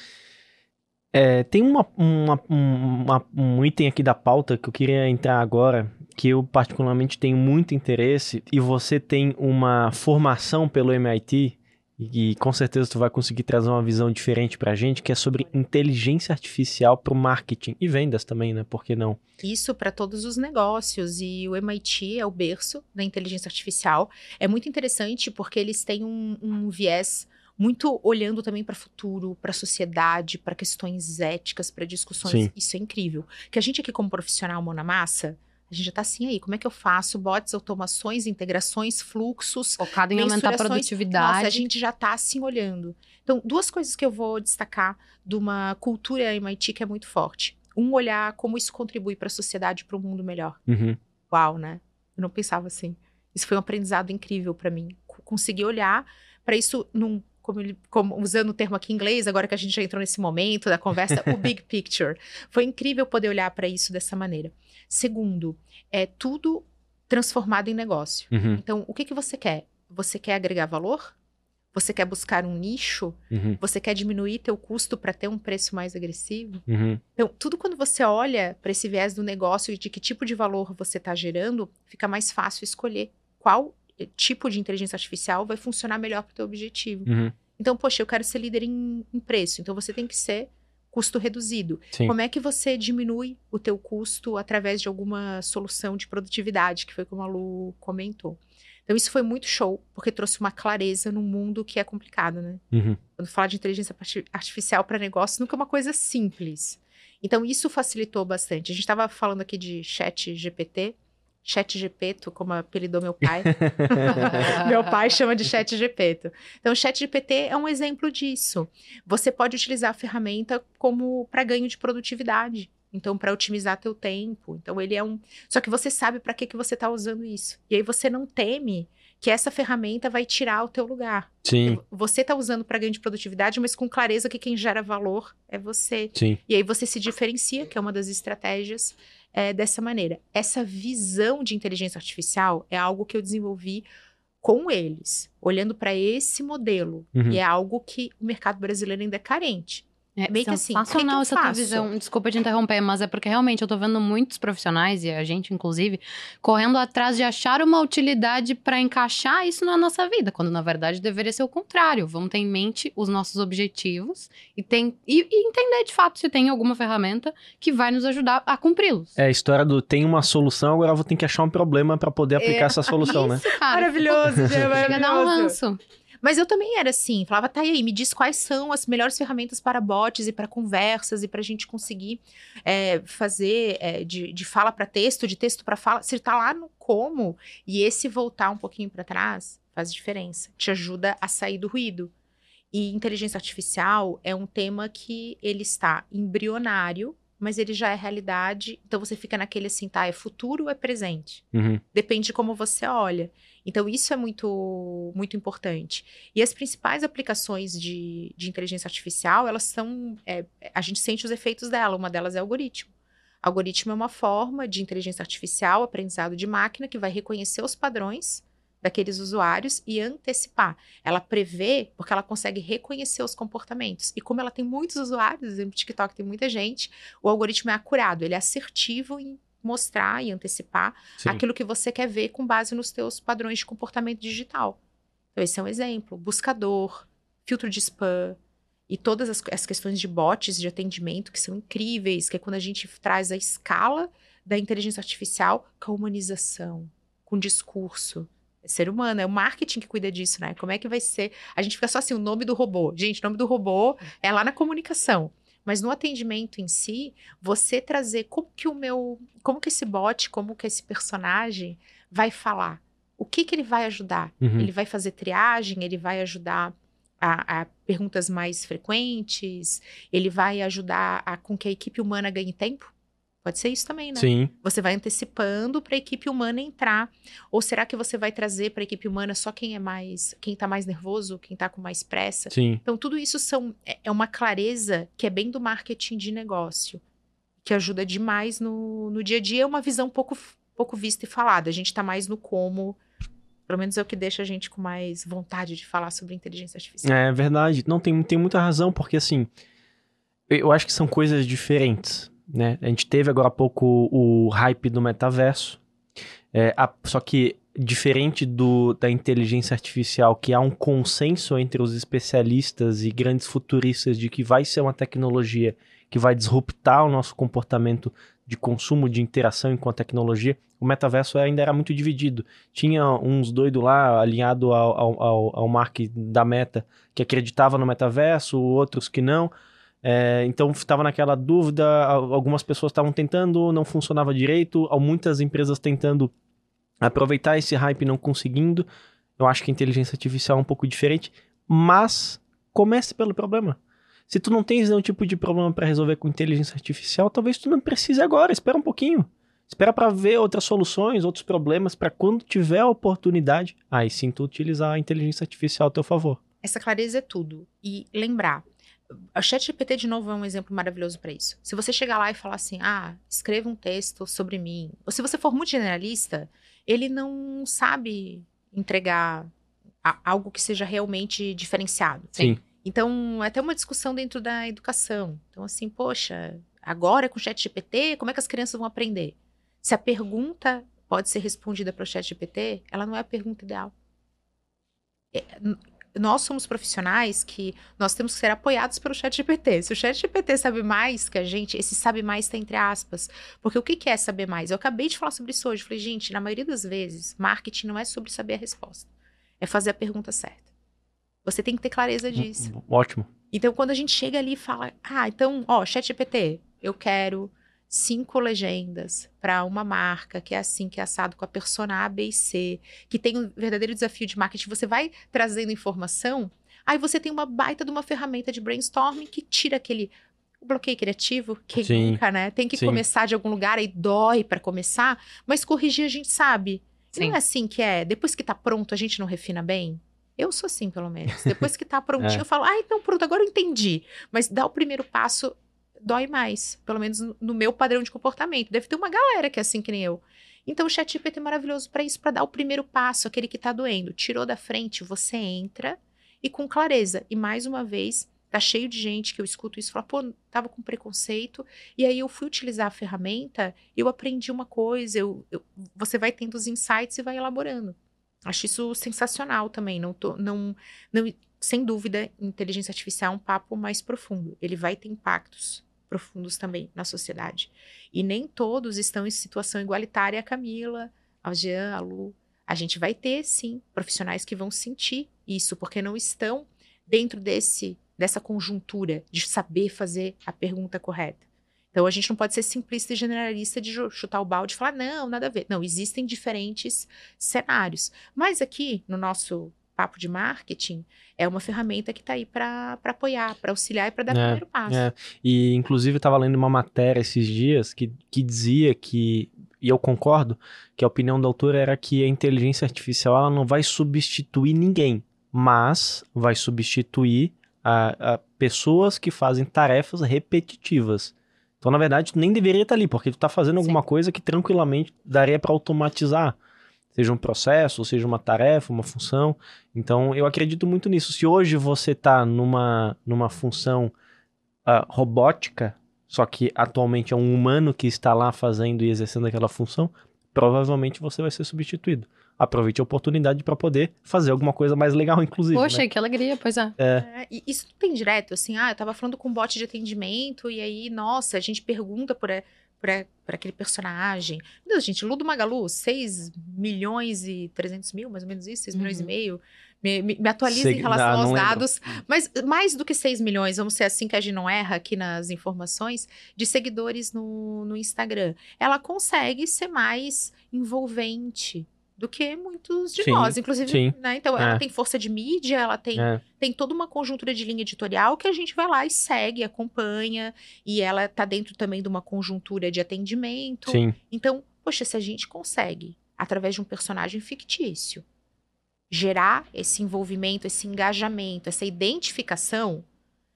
B: É, tem uma, uma, uma, um item aqui da pauta que eu queria entrar agora, que eu particularmente tenho muito interesse, e você tem uma formação pelo MIT, e com certeza tu vai conseguir trazer uma visão diferente pra gente, que é sobre inteligência artificial para o marketing e vendas também, né? Por que não?
C: Isso para todos os negócios e o MIT é o berço da inteligência artificial. É muito interessante porque eles têm um, um viés muito olhando também para o futuro, para a sociedade, para questões éticas, para discussões. Sim. Isso é incrível. Que a gente aqui como profissional mão na massa, a gente já está assim aí. Como é que eu faço bots, automações, integrações, fluxos?
A: Focado em aumentar a produtividade.
C: Nossa, a gente já está assim olhando. Então, duas coisas que eu vou destacar de uma cultura MIT que é muito forte. Um, olhar como isso contribui para a sociedade, para o mundo melhor.
B: Uhum.
C: Uau, né? Eu não pensava assim. Isso foi um aprendizado incrível para mim. Conseguir olhar para isso num como, ele, como, usando o termo aqui em inglês, agora que a gente já entrou nesse momento da conversa, o big (laughs) picture. Foi incrível poder olhar para isso dessa maneira. Segundo, é tudo transformado em negócio.
B: Uhum.
C: Então, o que, que você quer? Você quer agregar valor? Você quer buscar um nicho?
B: Uhum.
C: Você quer diminuir teu custo para ter um preço mais agressivo?
B: Uhum.
C: Então, tudo quando você olha para esse viés do negócio e de que tipo de valor você está gerando, fica mais fácil escolher qual tipo de inteligência artificial vai funcionar melhor para o teu objetivo.
B: Uhum.
C: Então, poxa, eu quero ser líder em, em, preço. Então, você tem que ser custo reduzido.
B: Sim.
C: Como é que você diminui o teu custo através de alguma solução de produtividade, que foi como a Lu comentou. Então, isso foi muito show, porque trouxe uma clareza num mundo que é complicado, né?
B: Uhum.
C: Quando fala de inteligência artificial para negócio, nunca é uma coisa simples. Então, isso facilitou bastante. A gente estava falando aqui de chat GPT, Chat Gepeto, como apelidou meu pai. (laughs) meu pai chama de Chat Gepeto. Então, o Chat GPT é um exemplo disso. Você pode utilizar a ferramenta como para ganho de produtividade. Então, para otimizar teu tempo. Então, ele é um. Só que você sabe para que, que você está usando isso. E aí você não teme que essa ferramenta vai tirar o teu lugar.
B: Sim.
C: Você está usando para ganho de produtividade, mas com clareza que quem gera valor é você.
B: Sim.
C: E aí você se diferencia, que é uma das estratégias é, dessa maneira. Essa visão de inteligência artificial é algo que eu desenvolvi com eles, olhando para esse modelo. Uhum. E é algo que o mercado brasileiro ainda é carente.
A: É meio que assim, sensacional essa tua visão. Desculpa te interromper, mas é porque realmente eu tô vendo muitos profissionais, e a gente inclusive, correndo atrás de achar uma utilidade para encaixar isso na nossa vida, quando na verdade deveria ser o contrário. Vamos ter em mente os nossos objetivos e, tem, e, e entender de fato se tem alguma ferramenta que vai nos ajudar a cumpri-los.
B: É a história do tem uma solução, agora eu vou ter que achar um problema para poder aplicar é, essa solução,
C: isso,
B: né?
C: Cara, maravilhoso, maravilhoso. (laughs)
A: Chega a dar um ranço.
C: Mas eu também era assim, falava, tá aí, me diz quais são as melhores ferramentas para bots e para conversas e para a gente conseguir é, fazer é, de, de fala para texto, de texto para fala. Você tá lá no como e esse voltar um pouquinho para trás faz diferença, te ajuda a sair do ruído. E inteligência artificial é um tema que ele está embrionário, mas ele já é realidade. Então você fica naquele assim, tá? É futuro ou é presente?
B: Uhum.
C: Depende de como você olha. Então, isso é muito, muito importante. E as principais aplicações de, de inteligência artificial, elas são. É, a gente sente os efeitos dela. Uma delas é o algoritmo. Algoritmo é uma forma de inteligência artificial, aprendizado de máquina, que vai reconhecer os padrões daqueles usuários e antecipar. Ela prevê, porque ela consegue reconhecer os comportamentos. E como ela tem muitos usuários, no TikTok tem muita gente, o algoritmo é acurado, ele é assertivo em mostrar e antecipar Sim. aquilo que você quer ver com base nos teus padrões de comportamento digital. Então, esse é um exemplo. Buscador, filtro de spam e todas as, as questões de bots de atendimento que são incríveis, que é quando a gente traz a escala da inteligência artificial com a humanização, com discurso. É ser humano, é o marketing que cuida disso, né? Como é que vai ser? A gente fica só assim, o nome do robô. Gente, o nome do robô é lá na comunicação. Mas no atendimento em si, você trazer como que o meu, como que esse bot, como que esse personagem vai falar. O que que ele vai ajudar? Uhum. Ele vai fazer triagem, ele vai ajudar a, a, perguntas mais frequentes, ele vai ajudar a, com que a equipe humana ganhe tempo? Pode ser isso também, né?
B: Sim.
C: Você vai antecipando para a equipe humana entrar. Ou será que você vai trazer para a equipe humana só quem é mais, quem está mais nervoso, quem está com mais pressa?
B: Sim.
C: Então tudo isso são é, é uma clareza que é bem do marketing de negócio, que ajuda demais no, no dia a dia. É uma visão pouco pouco vista e falada. A gente está mais no como pelo menos é o que deixa a gente com mais vontade de falar sobre inteligência artificial.
B: É verdade. Não, tem, tem muita razão, porque assim, eu acho que são coisas diferentes né? A gente teve agora há pouco o hype do metaverso. É, a, só que diferente do, da inteligência artificial, que há um consenso entre os especialistas e grandes futuristas de que vai ser uma tecnologia que vai disruptar o nosso comportamento de consumo, de interação com a tecnologia, o metaverso ainda era muito dividido. Tinha uns doidos lá, alinhado ao, ao, ao, ao mark da meta, que acreditava no metaverso, outros que não. É, então estava naquela dúvida, algumas pessoas estavam tentando, não funcionava direito, muitas empresas tentando aproveitar esse hype não conseguindo. Eu acho que a inteligência artificial é um pouco diferente, mas comece pelo problema. Se tu não tens nenhum tipo de problema para resolver com inteligência artificial, talvez tu não precise agora, espera um pouquinho. Espera para ver outras soluções, outros problemas, para quando tiver a oportunidade, aí sim tu utilizar a inteligência artificial a teu favor.
C: Essa clareza é tudo. E lembrar, o ChatGPT, de novo, é um exemplo maravilhoso para isso. Se você chegar lá e falar assim, ah, escreva um texto sobre mim, ou se você for muito generalista, ele não sabe entregar algo que seja realmente diferenciado.
B: Sim.
C: Então, é até uma discussão dentro da educação. Então, assim, poxa, agora com o ChatGPT, como é que as crianças vão aprender? Se a pergunta pode ser respondida para o ChatGPT, ela não é a pergunta ideal. É, nós somos profissionais que nós temos que ser apoiados pelo chat GPT. Se o chat GPT sabe mais que a gente, esse sabe mais está entre aspas. Porque o que, que é saber mais? Eu acabei de falar sobre isso hoje. falei, gente, na maioria das vezes, marketing não é sobre saber a resposta. É fazer a pergunta certa. Você tem que ter clareza disso.
B: Ótimo.
C: Então, quando a gente chega ali e fala, ah, então, ó, chat GPT, eu quero cinco legendas para uma marca que é assim, que é assado com a persona A, B e C, que tem um verdadeiro desafio de marketing, você vai trazendo informação, aí você tem uma baita de uma ferramenta de brainstorming que tira aquele bloqueio criativo, que Sim. nunca, né? Tem que Sim. começar de algum lugar, aí dói para começar, mas corrigir a gente sabe. Sim. Não é assim que é. Depois que tá pronto, a gente não refina bem? Eu sou assim, pelo menos. (laughs) Depois que tá prontinho, é. eu falo, ah, então pronto, agora eu entendi. Mas dá o primeiro passo, dói mais, pelo menos no meu padrão de comportamento. Deve ter uma galera que é assim que nem eu. Então o ChatGPT é maravilhoso para isso, para dar o primeiro passo, aquele que está doendo. Tirou da frente, você entra e com clareza. E mais uma vez, Tá cheio de gente que eu escuto isso fala, pô, tava com preconceito. E aí eu fui utilizar a ferramenta, eu aprendi uma coisa, eu, eu, você vai tendo os insights e vai elaborando. Acho isso sensacional também. Não, tô, não, não, sem dúvida, inteligência artificial é um papo mais profundo. Ele vai ter impactos profundos também na sociedade. E nem todos estão em situação igualitária a Camila, ao Jean, a Lu. A gente vai ter, sim, profissionais que vão sentir isso, porque não estão dentro desse dessa conjuntura de saber fazer a pergunta correta. Então a gente não pode ser simplista e generalista de chutar o balde e falar, não, nada a ver. Não, existem diferentes cenários. Mas aqui, no nosso papo de marketing, é uma ferramenta que está aí para apoiar, para auxiliar e para dar o é, primeiro passo. É.
B: E, inclusive, eu estava lendo uma matéria esses dias que, que dizia que, e eu concordo, que a opinião da autora era que a inteligência artificial ela não vai substituir ninguém, mas vai substituir a, a pessoas que fazem tarefas repetitivas. Então, na verdade, tu nem deveria estar ali, porque tu está fazendo alguma Sim. coisa que tranquilamente daria para automatizar. Seja um processo, seja uma tarefa, uma função. Então, eu acredito muito nisso. Se hoje você está numa, numa função uh, robótica, só que atualmente é um humano que está lá fazendo e exercendo aquela função, provavelmente você vai ser substituído aproveite a oportunidade para poder fazer alguma coisa mais legal, inclusive.
A: Poxa,
B: né?
A: que alegria, pois é.
C: é. é isso tem direto, assim, ah, eu tava falando com um bot de atendimento e aí, nossa, a gente pergunta por, por, por aquele personagem. Meu Deus, gente, Ludo Magalu, 6 milhões e 300 mil, mais ou menos isso, 6 uhum. milhões e meio. Me, me, me atualiza em relação não, aos não dados. Mas mais do que 6 milhões, vamos ser assim que a gente não erra aqui nas informações, de seguidores no, no Instagram. Ela consegue ser mais envolvente do que muitos de sim, nós, inclusive, sim. né? Então, é. ela tem força de mídia, ela tem, é. tem toda uma conjuntura de linha editorial que a gente vai lá e segue, acompanha, e ela tá dentro também de uma conjuntura de atendimento. Sim. Então, poxa, se a gente consegue, através de um personagem fictício, gerar esse envolvimento, esse engajamento, essa identificação,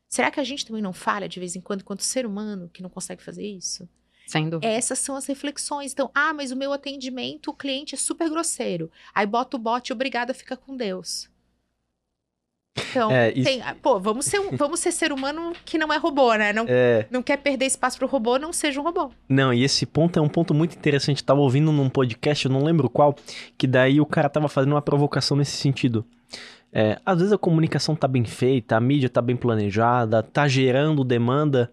C: será que a gente também não falha de vez em quando, enquanto ser humano, que não consegue fazer isso? Essas são as reflexões. Então, ah, mas o meu atendimento, o cliente é super grosseiro. Aí bota o bot obrigada fica com Deus. Então, é, isso... tem, pô, vamos ser, um, (laughs) vamos ser ser humano que não é robô, né? Não, é... não quer perder espaço pro robô, não seja um robô.
B: Não, e esse ponto é um ponto muito interessante. Eu tava ouvindo num podcast, eu não lembro qual, que daí o cara tava fazendo uma provocação nesse sentido. É, às vezes a comunicação tá bem feita, a mídia tá bem planejada, tá gerando demanda,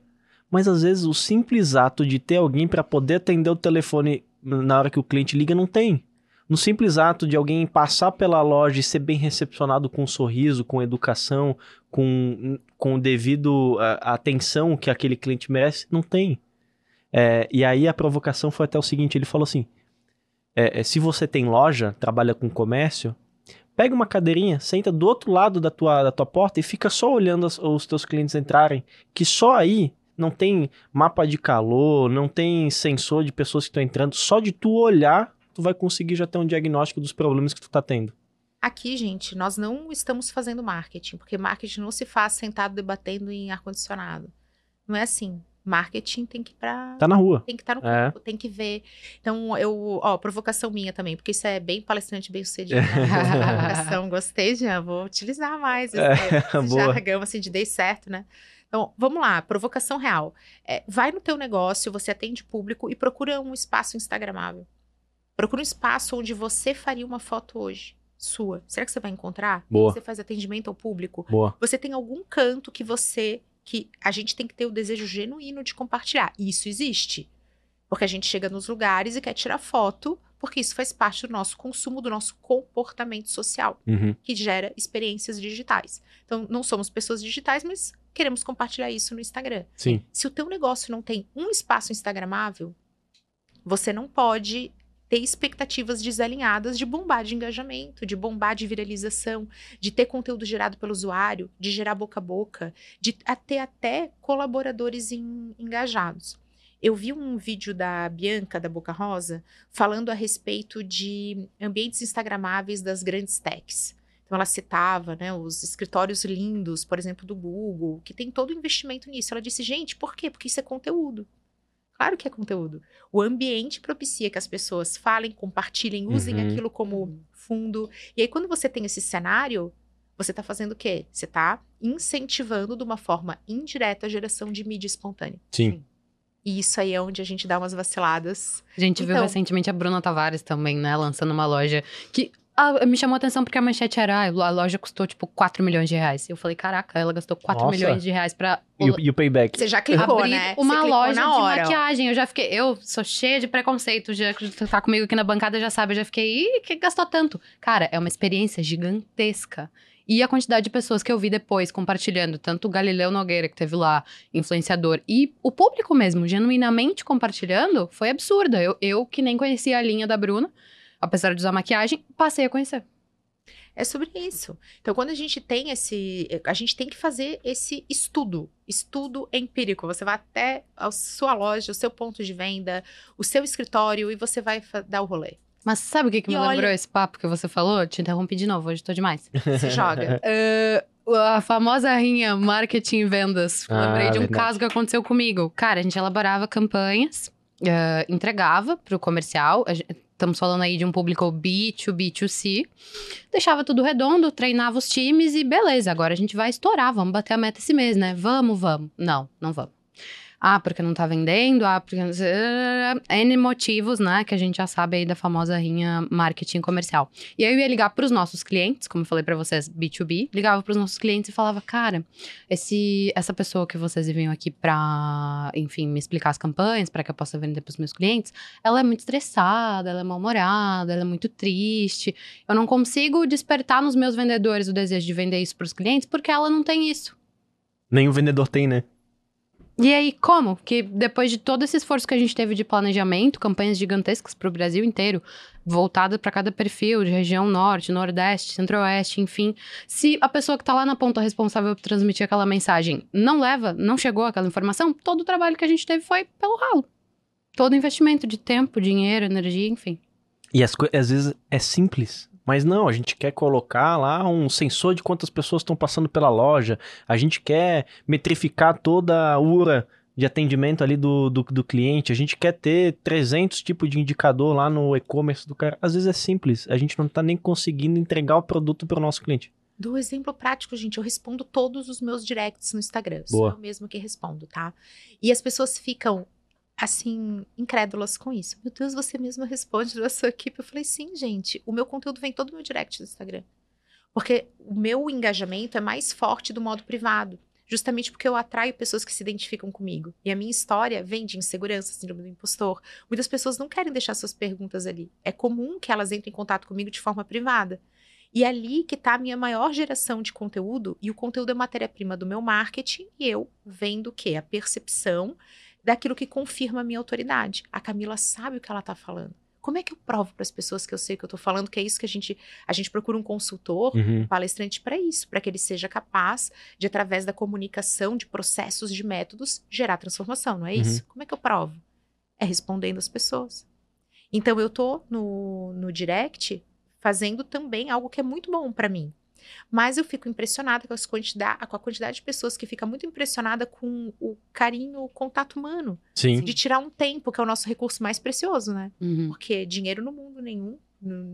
B: mas às vezes o simples ato de ter alguém para poder atender o telefone na hora que o cliente liga não tem. No simples ato de alguém passar pela loja e ser bem recepcionado com um sorriso, com educação, com, com devido a, a atenção que aquele cliente merece, não tem. É, e aí a provocação foi até o seguinte: ele falou assim: é, é, se você tem loja, trabalha com comércio, pega uma cadeirinha, senta do outro lado da tua, da tua porta e fica só olhando os, os teus clientes entrarem, que só aí não tem mapa de calor, não tem sensor de pessoas que estão entrando. Só de tu olhar, tu vai conseguir já ter um diagnóstico dos problemas que tu tá tendo.
C: Aqui, gente, nós não estamos fazendo marketing, porque marketing não se faz sentado debatendo em ar-condicionado. Não é assim. Marketing tem que ir pra.
B: Tá na rua.
C: Tem que estar tá no é. campo, tem que ver. Então, eu. Ó, provocação minha também, porque isso é bem palestrante, bem sucedido. (laughs) Provocação, gostei, já. Vou utilizar mais esse, é, esse (laughs) jargão, assim, de dei certo, né? Então, vamos lá, provocação real. É, vai no teu negócio, você atende público e procura um espaço instagramável. Procura um espaço onde você faria uma foto hoje, sua. Será que você vai encontrar?
B: Boa.
C: Você faz atendimento ao público?
B: Boa.
C: Você tem algum canto que você que a gente tem que ter o desejo genuíno de compartilhar. Isso existe. Porque a gente chega nos lugares e quer tirar foto, porque isso faz parte do nosso consumo, do nosso comportamento social,
B: uhum.
C: que gera experiências digitais. Então, não somos pessoas digitais, mas queremos compartilhar isso no Instagram.
B: Sim.
C: Se o teu negócio não tem um espaço instagramável, você não pode ter expectativas desalinhadas de bombar de engajamento, de bombar de viralização, de ter conteúdo gerado pelo usuário, de gerar boca a boca, de ter até colaboradores em, engajados. Eu vi um vídeo da Bianca, da Boca Rosa, falando a respeito de ambientes instagramáveis das grandes techs. Então ela citava, né, os escritórios lindos, por exemplo, do Google, que tem todo o investimento nisso. Ela disse, gente, por quê? Porque isso é conteúdo. Claro que é conteúdo. O ambiente propicia que as pessoas falem, compartilhem, usem uhum. aquilo como fundo. E aí, quando você tem esse cenário, você está fazendo o quê? Você está incentivando de uma forma indireta a geração de mídia espontânea.
B: Sim.
C: E isso aí é onde a gente dá umas vaciladas.
A: A gente
C: Então-
A: viu recentemente a Bruna Tavares também, né? Lançando uma loja que ah, me chamou a atenção porque a manchete era: ah, a loja custou tipo 4 milhões de reais. Eu falei: caraca, ela gastou 4
B: Nossa.
A: milhões de reais pra
B: E o, e o payback?
C: Você já clicou,
A: abrir
C: né?
A: Uma
C: clicou
A: loja
C: na
A: de maquiagem. Eu já fiquei, eu sou cheia de preconceito, já que tá comigo aqui na bancada já sabe, eu já fiquei, ih, que gastou tanto? Cara, é uma experiência gigantesca. E a quantidade de pessoas que eu vi depois compartilhando, tanto o Galileu Nogueira, que teve lá, influenciador, e o público mesmo, genuinamente compartilhando, foi absurda. Eu, eu que nem conhecia a linha da Bruna, apesar de usar maquiagem, passei a conhecer.
C: É sobre isso. Então, quando a gente tem esse. A gente tem que fazer esse estudo. Estudo empírico. Você vai até a sua loja, o seu ponto de venda, o seu escritório e você vai dar o rolê.
A: Mas sabe o que, que
C: E
A: me
C: olha-
A: lembrou esse papo que você falou? Te interrompi de novo, hoje tô demais. (laughs)
C: Você joga. (laughs)
A: Eh, a famosa rinha marketing e vendas.
B: Ah,
A: Lembrei de um
B: verdade.
A: caso que aconteceu comigo. Cara, a gente elaborava campanhas, eh, entregava pro comercial. a gen- Estamos falando aí de um público B2B, B2C. Deixava tudo redondo, treinava os times e beleza, agora a gente vai estourar, vamos bater a meta esse mês, né? Vamos, vamos. Não, não vamos. Ah, porque não tá vendendo, ah, porque. N motivos, né? Que a gente já sabe aí da famosa rinha marketing comercial. E aí eu ia ligar pros nossos clientes, como eu falei pra vocês, B2B, ligava pros nossos clientes e falava, cara, esse, essa pessoa que vocês enviam aqui pra, enfim, me explicar as campanhas, pra que eu possa vender pros meus clientes, ela é muito estressada, ela é mal-humorada, ela é muito triste. Eu não consigo despertar nos meus vendedores o desejo de vender isso pros clientes porque ela não tem isso.
B: Nenhum vendedor tem, né?
A: E aí, como? Que depois de todo esse esforço que a gente teve de planejamento, campanhas gigantescas para o Brasil inteiro, voltada para cada perfil, de região norte, nordeste, centro-oeste, enfim, se a pessoa que está lá na ponta responsável por transmitir aquela mensagem não leva, não chegou aquela informação, todo o trabalho que a gente teve foi pelo ralo. Todo investimento de tempo, dinheiro, energia, enfim.
B: E as às vezes, é simples. Mas não, a gente quer colocar lá um sensor de quantas pessoas estão passando pela loja. A gente quer metrificar toda a URA de atendimento ali do, do, do cliente. A gente quer ter 300 tipos de indicador lá no e-commerce do cara. Às vezes é simples. A gente não tá nem conseguindo entregar o produto para o nosso cliente.
C: Do exemplo prático, gente, eu respondo todos os meus directs no Instagram.
B: Boa.
C: Sou eu mesmo que respondo, tá? E as pessoas ficam, assim, incrédulas com isso. Meu Deus, você mesma responde da sua equipe. Eu falei, sim, gente. O meu conteúdo vem todo no direct do Instagram. Porque o meu engajamento é mais forte do modo privado. Justamente porque eu atraio pessoas que se identificam comigo. E a minha história vem de insegurança, síndrome do impostor. Muitas pessoas não querem deixar suas perguntas ali. É comum que elas entrem em contato comigo de forma privada. E é ali que está a minha maior geração de conteúdo, e o conteúdo é matéria-prima do meu marketing, e eu vendo o quê? A percepção daquilo que confirma a minha autoridade. A Camila sabe o que ela está falando. Como é que eu provo para as pessoas que eu sei o que eu estou falando, que é isso que a gente a gente procura um consultor,
B: Uhum.
C: um palestrante para isso, para que ele seja capaz de através da comunicação, de processos, de métodos, gerar transformação, não é
B: Uhum.
C: isso? Como é que eu provo? É respondendo as pessoas. Então eu tô no, no direct fazendo também algo que é muito bom para mim. Mas eu fico impressionada com, as quantidade, com a quantidade de pessoas que fica muito impressionada com o carinho, o contato humano.
B: Sim.
C: De tirar um tempo, que é o nosso recurso mais precioso, né?
A: Uhum.
C: Porque dinheiro no mundo nenhum,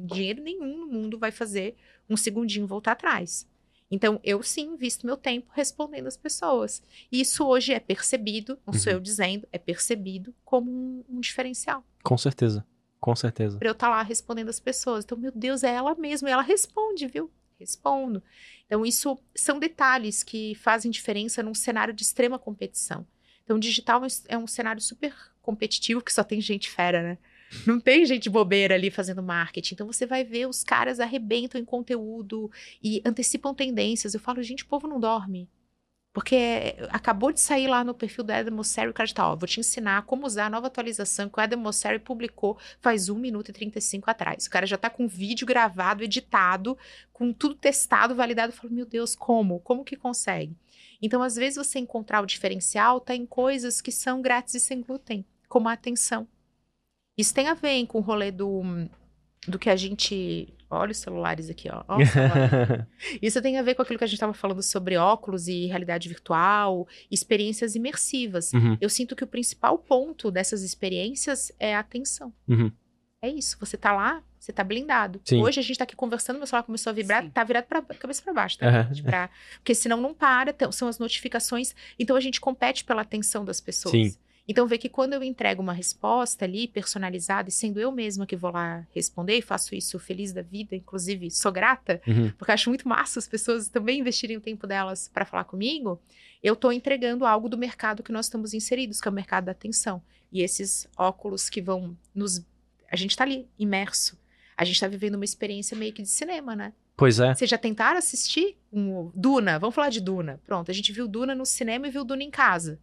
C: dinheiro nenhum no mundo vai fazer um segundinho voltar atrás. Então, eu sim invisto meu tempo respondendo as pessoas. E isso hoje é percebido, não sou
B: Uhum.
C: eu dizendo, é percebido como um, um diferencial.
B: Com certeza. Com certeza.
C: Pra eu estar lá respondendo as pessoas. Então, meu Deus, é ela mesma. E ela responde, viu? Respondo. Então, isso são detalhes que fazem diferença num cenário de extrema competição. Então, digital é é um cenário super competitivo, que só tem gente fera, né? Não tem gente bobeira ali fazendo marketing. Então, você vai ver os caras arrebentam em conteúdo e antecipam tendências. Eu falo, gente, o povo não dorme. Porque acabou de sair lá no perfil do Adam Mosseri, o cara tá, ó, vou te ensinar como usar a nova atualização que o Adam Mosseri publicou faz 1 minuto e 35 atrás. O cara já tá com vídeo gravado, editado, com tudo testado, validado. Eu falo, meu Deus, como? Como que consegue? Então, às vezes, você encontrar o diferencial tá em coisas que são grátis e sem glúten, como a atenção. Isso tem a ver hein, com o rolê do, do que a gente. Olha os celulares aqui, ó. Ó o celular. (laughs) Isso tem a ver com aquilo que a gente estava falando sobre óculos e realidade virtual, experiências imersivas.
B: Uhum.
C: Eu sinto que o principal ponto dessas experiências é a atenção.
B: Uhum.
C: É isso. Você tá lá você tá blindado.
B: Sim.
C: Hoje a gente tá aqui conversando, meu celular começou a vibrar,
A: Sim.
C: tá virado pra cabeça pra baixo, tá? Gente? Pra- Porque senão não para, então, são as notificações. Então a gente compete pela atenção das pessoas.
B: Sim.
C: Então vê que quando eu entrego uma resposta ali, personalizada, e sendo eu mesma que vou lá responder, e faço isso feliz da vida, inclusive sou grata,
B: Uhum.
C: porque acho muito massa as pessoas também investirem o tempo delas para falar comigo, eu estou entregando algo do mercado que nós estamos inseridos, que é o mercado da atenção. E esses óculos que vão nos. A gente está ali, imerso. A gente está vivendo uma experiência meio que de cinema, né?
B: Pois é.
C: Vocês já tentaram assistir um Duna? Vamos falar de Duna. Pronto, a gente viu Duna no cinema e viu Duna em casa.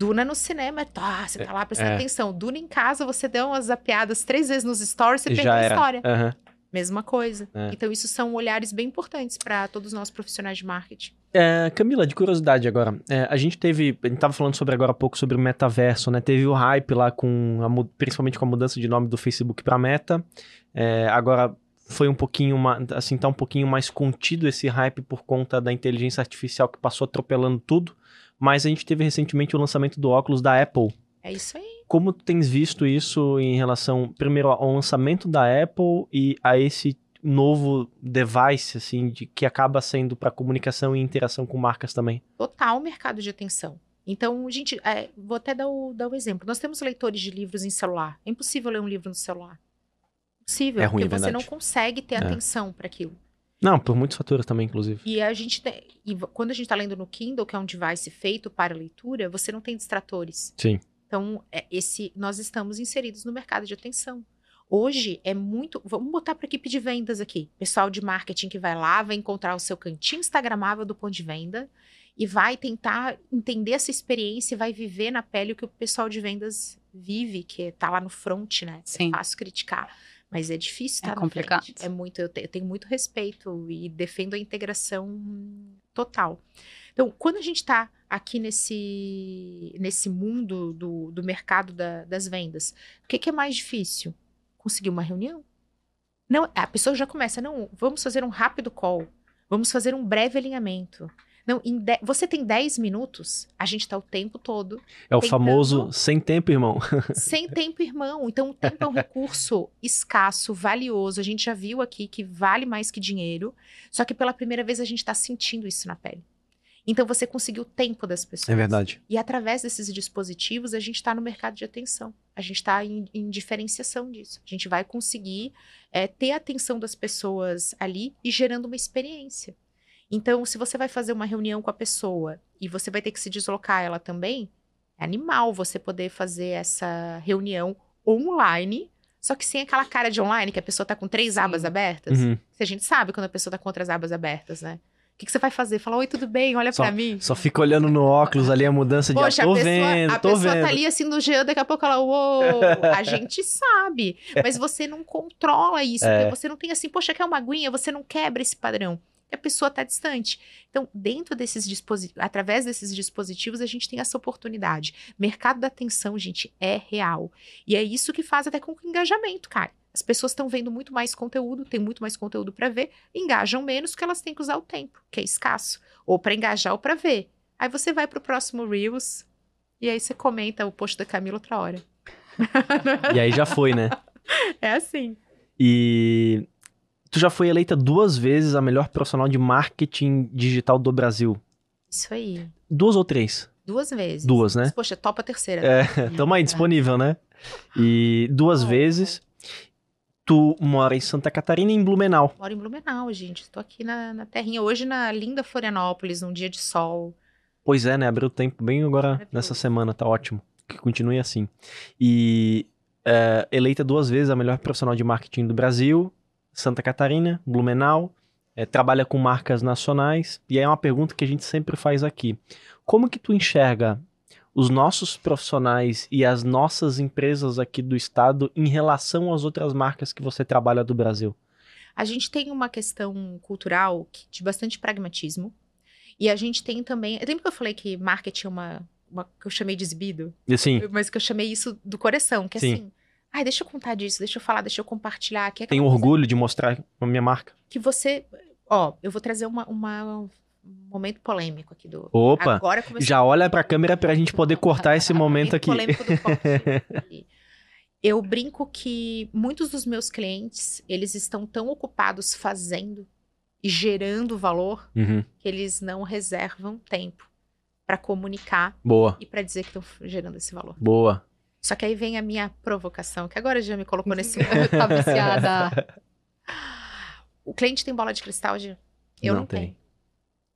C: Duna no cinema, tá, você tá lá prestando
B: É.
C: atenção. Duna em casa, você deu umas zapeadas três vezes nos stories, você perdeu a história.
B: Aham.
C: Mesma coisa.
B: É.
C: Então, isso são olhares bem importantes para todos nós profissionais de marketing.
B: É, Camila, de curiosidade agora, é, a gente teve, a gente tava falando sobre agora há pouco sobre o metaverso, né? Teve o hype lá com, a principalmente com a mudança de nome do Facebook para Meta. É, agora foi um pouquinho, assim, tá um pouquinho mais contido esse hype por conta da inteligência artificial que passou atropelando tudo. Mas a gente teve recentemente o lançamento do óculos da Apple.
C: É isso aí.
B: Como tu tens visto isso em relação, primeiro, ao lançamento da Apple e a esse novo device, assim, de, que acaba sendo para comunicação e interação com marcas também?
C: Total mercado de atenção. Então, gente, é, vou até dar o, dar o exemplo. Nós temos leitores de livros em celular. É impossível ler um livro no celular. Impossível,
B: É ruim,
C: porque
B: é
C: você
B: verdade.
C: não consegue ter
B: É.
C: atenção para aquilo.
B: Não, por muitos fatores também, inclusive.
C: E a gente tem- e quando a gente está lendo no Kindle, que é um device feito para leitura, você não tem distratores.
B: Sim.
C: Então, é, esse nós estamos inseridos no mercado de atenção. Hoje é muito. Vamos botar para a equipe de vendas aqui. Pessoal de marketing que vai lá, vai encontrar o seu cantinho Instagramável do ponto de venda e vai tentar entender essa experiência e vai viver na pele o que o pessoal de vendas vive, que tá lá no front, né?
A: Sim.
C: É fácil criticar. Mas é difícil
A: É
C: estar na
A: complicado.
C: frente. É muito, eu, te- eu tenho muito respeito e defendo a integração total. Então, quando a gente está aqui nesse, nesse mundo do, do mercado da- das vendas, o que, que é mais difícil? Conseguir uma reunião? Não, a pessoa já começa, não, vamos fazer um rápido call, vamos fazer um breve alinhamento. Não, de- você tem 10 minutos, a gente está o tempo todo
B: É o
C: Tentando-
B: famoso sem tempo, irmão. (laughs)
C: sem tempo, irmão. Então, o tempo é um recurso (laughs) escasso, valioso. A gente já viu aqui que vale mais que dinheiro. Só que pela primeira vez a gente está sentindo isso na pele. Então, você conseguiu o tempo das pessoas.
B: É verdade.
C: E através desses dispositivos, a gente está no mercado de atenção. A gente está em, em diferenciação disso. A gente vai conseguir é, ter a atenção das pessoas ali e gerando uma experiência. Então, se você vai fazer uma reunião com a pessoa e você vai ter que se deslocar ela também, é animal você poder fazer essa reunião online, só que sem aquela cara de online, que a pessoa tá com três abas abertas.
B: Uhum.
C: A gente sabe quando a pessoa tá com outras abas abertas, né? O que, que você vai fazer? Falar, oi, tudo bem? Olha
B: Só-
C: pra mim.
B: Só fica olhando no óculos ali a mudança de.
C: Poxa,
B: ah, tô
C: a pessoa,
B: vendo,
C: a
B: tô
C: pessoa
B: vendo.
C: tá ali assim no Jean, daqui a pouco ela, uou, a gente sabe. Mas você não controla isso.
B: É.
C: porque Você não tem assim, poxa, quer uma aguinha? Você não quebra esse padrão. E a pessoa tá distante. Então, dentro desses dispositivos, através desses dispositivos, a gente tem essa oportunidade. Mercado da atenção, gente, é real. E é isso que faz até com que o engajamento, cara. As pessoas estão vendo muito mais conteúdo, tem muito mais conteúdo para ver, engajam menos porque elas têm que usar o tempo, que é escasso, ou para engajar ou para ver. Aí você vai pro próximo Reels e aí você comenta o post da Camila outra hora.
B: E aí já foi, né? (laughs)
C: É assim.
B: E tu já foi eleita duas vezes a melhor profissional de marketing digital do Brasil.
C: Isso aí.
B: Duas ou três?
C: Duas vezes.
B: Duas, né?
C: Poxa, topa a terceira.
B: É, (laughs) tamo aí, disponível, né? E duas
C: Oh.
B: vezes. Tu mora em Santa Catarina e em Blumenau.
C: Moro em Blumenau, gente. Estou aqui na, na terrinha. Hoje na linda Florianópolis, num dia de sol.
B: Pois é, né? Abriu o tempo bem agora nessa semana, tá ótimo. Que continue assim. E é, eleita duas vezes a melhor profissional de marketing do Brasil, Santa Catarina, Blumenau, é, trabalha com marcas nacionais. E aí é uma pergunta que a gente sempre faz aqui. Como que tu enxerga os nossos profissionais e as nossas empresas aqui do estado em relação às outras marcas que você trabalha do Brasil?
C: A gente tem uma questão cultural de bastante pragmatismo. E a gente tem também. Lembra que eu falei que marketing é uma. uma que eu chamei de exibido?
B: Assim,
C: Mas que eu chamei isso do coração, que é
B: Sim.
C: assim. Ai, deixa eu contar disso, deixa eu falar, deixa eu compartilhar. Que é
B: tenho orgulho de mostrar a minha marca.
C: Que você. Ó, eu vou trazer uma, uma- um momento polêmico aqui do.
B: Opa,
C: Agora começou
B: Já olha pra câmera pra gente poder cortar esse (laughs) momento aqui.
C: polêmico do. (laughs) Eu brinco que muitos dos meus clientes, eles estão tão ocupados fazendo e gerando valor
B: Uhum.
C: que eles não reservam tempo para comunicar
B: Boa,
C: e para dizer que estão gerando esse valor.
B: boa.
C: Só que aí vem a minha provocação, que agora já me colocou nesse (laughs)
A: tá viciada. (laughs)
C: O cliente tem bola de cristal, Gil? Eu não,
B: Não tem.
C: tenho.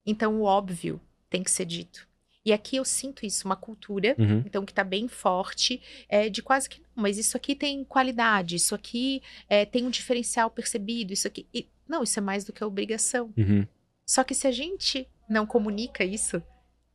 C: Então, o óbvio tem que ser dito. E aqui eu sinto isso, uma cultura,
B: Uhum.
C: então, que tá bem forte, é, de quase que, não, mas isso aqui tem qualidade, isso aqui é, tem um diferencial percebido, isso aqui... e- não, isso é mais do que a obrigação.
B: Uhum.
C: Só que se a gente não comunica isso,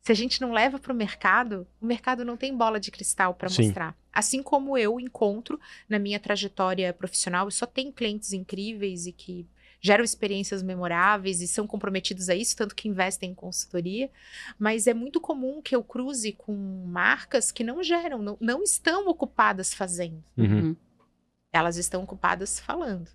C: se a gente não leva para o mercado, o mercado não tem bola de cristal para mostrar. Assim como eu encontro na minha trajetória profissional, eu só tenho clientes incríveis e que geram experiências memoráveis e são comprometidos a isso, tanto que investem em consultoria. Mas é muito comum que eu cruze com marcas que não geram, não, não estão ocupadas fazendo.
B: Uhum.
C: Elas estão ocupadas falando.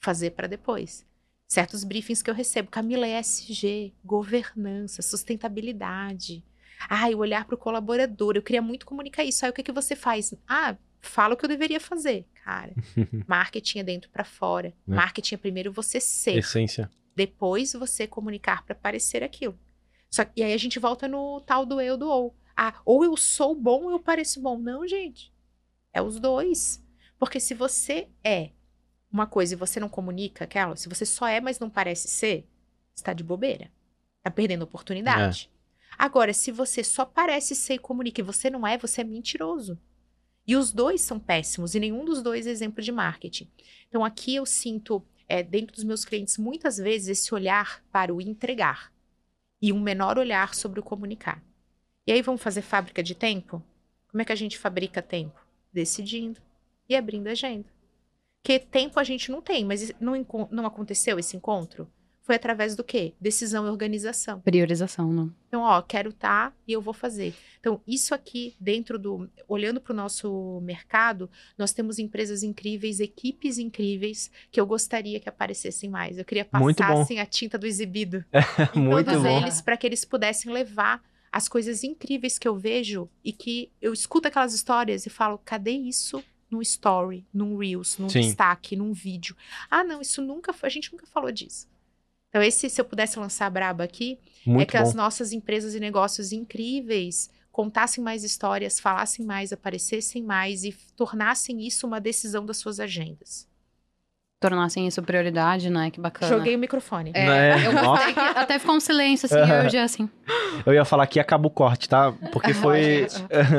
C: Fazer para depois. Certos briefings que eu recebo. Camila, ESG, governança, sustentabilidade. Ai, o olhar para o colaborador. Eu queria muito comunicar isso. Aí o que, que você faz? Ah, fala o que eu deveria fazer. Cara, (laughs) marketing é dentro para fora.
B: É.
C: Marketing é primeiro você ser.
B: Essência.
C: Depois você comunicar para parecer aquilo. Só, e aí a gente volta no tal do eu do ou. Ah, ou eu sou bom ou eu pareço bom. Não, gente. É os dois. Porque se você é uma coisa e você não comunica aquela, se você só é, mas não parece ser, você tá de bobeira. Tá perdendo oportunidade. Agora, se você só parece ser e comunica e você não é, você é mentiroso. E os dois são péssimos, e nenhum dos dois é exemplo de marketing. Então, aqui eu sinto, é, dentro dos meus clientes, muitas vezes esse olhar para o entregar e um menor olhar sobre o comunicar. E aí, vamos fazer fábrica de tempo? Como é que a gente fabrica tempo? Decidindo e abrindo agenda. Porque tempo a gente não tem, mas não, não aconteceu esse encontro? Foi através do quê? Decisão e organização.
A: Priorização, não.
C: Então, ó, quero estar e eu vou fazer. Então, isso aqui, dentro do. Olhando para o nosso mercado, nós temos empresas incríveis, equipes incríveis, que eu gostaria que aparecessem mais. Eu queria passassem a tinta do exibido (laughs) em
B: Muito
C: todos
B: bom.
C: eles, para que eles pudessem levar as coisas incríveis que eu vejo e que eu escuto aquelas histórias e falo: cadê isso? Num story, num Reels, num
B: Sim.
C: destaque, num vídeo. Ah, não, isso nunca foi. A gente nunca falou disso. Então, esse, se eu pudesse lançar a braba aqui, é
B: Muito
C: que
B: bom.
C: as nossas empresas e negócios incríveis contassem mais histórias, falassem mais, aparecessem mais e tornassem isso uma decisão das suas agendas.
A: Tornassem isso prioridade, né? Que bacana.
C: Joguei o microfone.
A: É,
B: Né?
A: eu (laughs) gostei que até ficou um silêncio, assim, (laughs) eu já assim.
B: Eu ia falar que acaba o corte, tá? Porque foi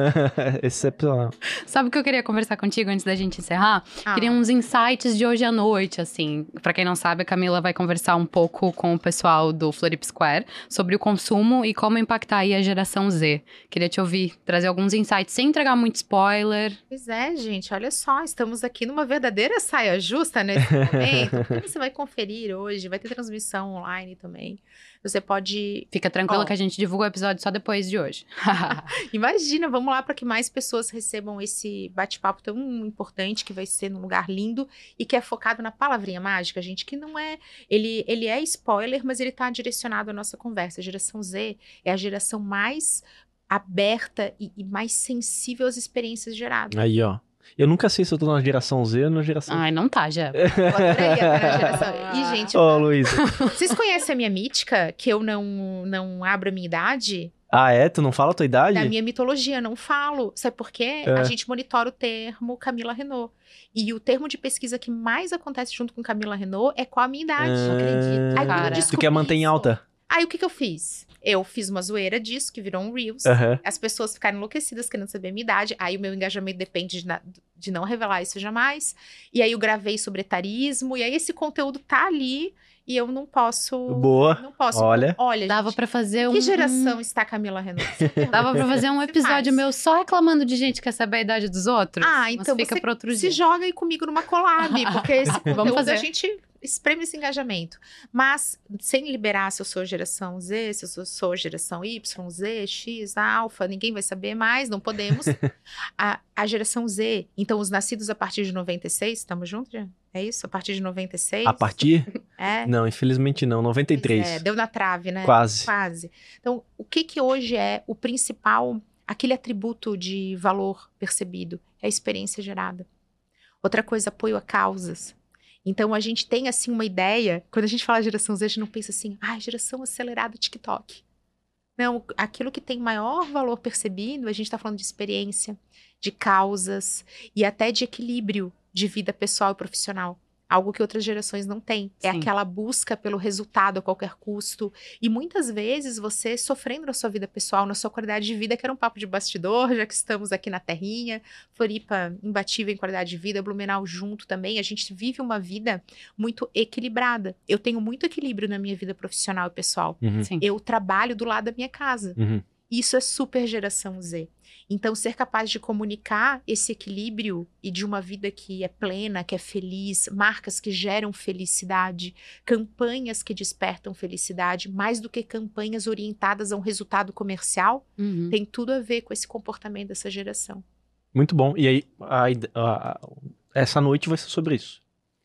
B: (laughs) excepcional.
A: Sabe o que eu queria conversar contigo antes da gente encerrar?
C: Ah,
A: Queria uns insights de hoje à noite, assim. Pra quem não sabe, a Camila vai conversar um pouco com o pessoal do Florip Square sobre o consumo e como impactar aí a geração Z. Queria te ouvir, trazer alguns insights sem entregar muito spoiler.
C: Pois é, gente, olha só, estamos aqui numa verdadeira saia justa nesse momento. porque você vai conferir hoje, vai ter transmissão online também. Você pode.
A: Fica tranquila
C: Ó.
A: que a gente divulga o episódio só depois de hoje. (laughs)
C: Imagina, vamos lá para que mais pessoas recebam esse bate-papo tão importante que vai ser num lugar lindo e que é focado na palavrinha mágica, gente, que não é. Ele, ele é spoiler, mas ele tá direcionado à nossa conversa. A geração Z é a geração mais aberta e, e mais sensível às experiências geradas.
B: Aí, ó. Eu nunca sei se eu tô na geração Z ou na geração.
A: Ai, não tá, já. (laughs)
C: Eu adorei a primeira geração. E, gente,
B: Ô, Luísa. (laughs)
C: vocês conhecem a minha mítica? Que eu não, não abro a minha idade?
B: Ah, é? Tu não fala a tua idade?
C: Da minha mitologia, não falo. Sabe por quê?
B: É.
C: A gente monitora o termo Camila Renault. E o termo de pesquisa que mais acontece junto com Camila Renault é qual a minha idade.
B: Ah,
C: Não acredito. Aí,
A: cara.
B: Tu quer manter em alta?
C: Aí o que, que eu fiz? Eu fiz uma zoeira disso, que virou um Reels.
B: Aham.
C: As pessoas ficaram enlouquecidas querendo saber a minha idade. Aí o meu engajamento depende de, na- de não revelar isso jamais. E aí eu gravei sobre etarismo. E aí esse conteúdo tá ali e eu não posso.
B: Boa.
C: Não posso.
B: Olha.
C: Olha,
A: Dava
C: gente,
A: pra fazer um.
C: que geração está Camila Renault? (laughs)
A: Dava pra fazer um episódio meu só reclamando de gente que quer saber a idade dos outros.
C: Ah,
A: Mas
C: então
A: fica
C: você
A: pra outro
C: Se
A: dia.
C: joga aí comigo numa collab, porque esse (laughs) conteúdo
A: fazer.
C: a gente espreme esse engajamento. Mas sem liberar se eu sou geração Z, se eu sou, geração Y, Z, X, Alfa, ninguém vai saber mais, não podemos. (laughs) a, a geração Z, então os nascidos a partir de 96, estamos juntos já? É isso? A partir de 96?
B: A partir?
C: É.
B: Não, infelizmente não. 93.
C: Pois é, deu na trave, né?
B: Quase.
C: Quase. Então, o que que hoje é o principal, aquele atributo de valor percebido? É a experiência gerada. Outra coisa, apoio a causas. Então a gente tem assim uma ideia, quando a gente fala geração Z, a gente não pensa assim, ah, geração acelerada TikTok. Não, aquilo que tem maior valor percebido, a gente está falando de experiência, de causas e até de equilíbrio de vida pessoal e profissional. Algo que outras gerações não têm. É aquela busca pelo resultado a qualquer custo. E muitas vezes você sofrendo na sua vida pessoal, na sua qualidade de vida, que era um papo de bastidor, já que estamos aqui na terrinha. Floripa imbatível em qualidade de vida, Blumenau junto também. A gente vive uma vida muito equilibrada. Eu tenho muito equilíbrio na minha vida profissional e pessoal.
B: Uhum.
C: Eu trabalho do lado da minha casa.
B: Uhum.
C: Isso é super geração Z. Então, ser capaz de comunicar esse equilíbrio e de uma vida que é plena, que é feliz, marcas que geram felicidade, campanhas que despertam felicidade, mais do que campanhas orientadas a um resultado comercial,
A: Uhum.
C: tem tudo a ver com esse comportamento dessa geração.
B: Muito bom. E aí, a a- a- essa noite vai ser sobre isso.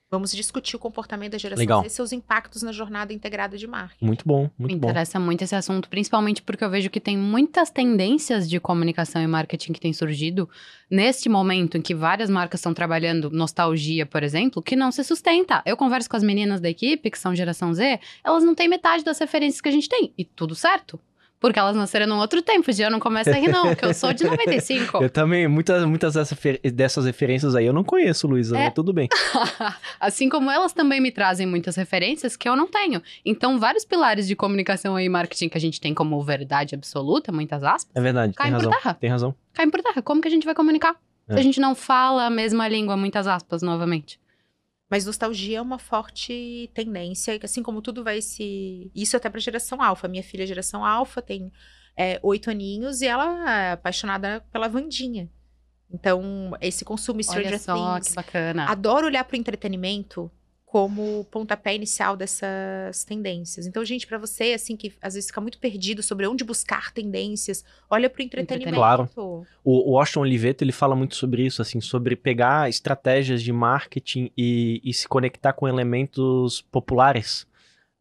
C: Vamos discutir o comportamento da geração
B: Legal.
C: Z e seus impactos na jornada integrada de marketing.
B: Muito bom, muito
A: Me
B: bom.
A: interessa muito esse assunto, principalmente porque eu vejo que tem muitas tendências de comunicação e marketing que têm surgido neste momento em que várias marcas estão trabalhando nostalgia, por exemplo, que não se sustenta. Eu converso com as meninas da equipe, que são geração Z, elas não têm metade das referências que a gente tem. E tudo certo. Porque elas nasceram num outro tempo, já não começa a rir, não, que eu sou de 95. (laughs)
B: Eu também, muitas, muitas dessas referências aí eu não conheço, Luísa,
A: É.
B: mas tudo bem. (laughs)
A: assim como elas também me trazem muitas referências que eu não tenho. Então, vários pilares de comunicação e marketing que a gente tem como verdade absoluta, muitas aspas,
B: É verdade, tem
A: caem por
B: razão.
A: terra.
B: Tem razão.
A: Caem por terra. Como que a gente vai comunicar?
B: É.
A: Se a gente não fala a mesma língua, muitas aspas, novamente.
C: Mas nostalgia é uma forte tendência, assim como tudo vai se. Isso até pra geração alfa. Minha filha é geração alfa, tem é, oito aninhos e ela é apaixonada pela Vandinha. Então, esse consumo Stranger
A: Olha só,
C: Things.
A: que bacana.
C: Adoro olhar pro entretenimento como pontapé inicial dessas tendências. Então, gente, pra você, assim, que às vezes fica muito perdido sobre onde buscar tendências, olha pro entretenimento.
B: Claro. O, o Washington Oliveto, ele fala muito sobre isso, assim, sobre pegar estratégias de marketing e, e se conectar com elementos populares,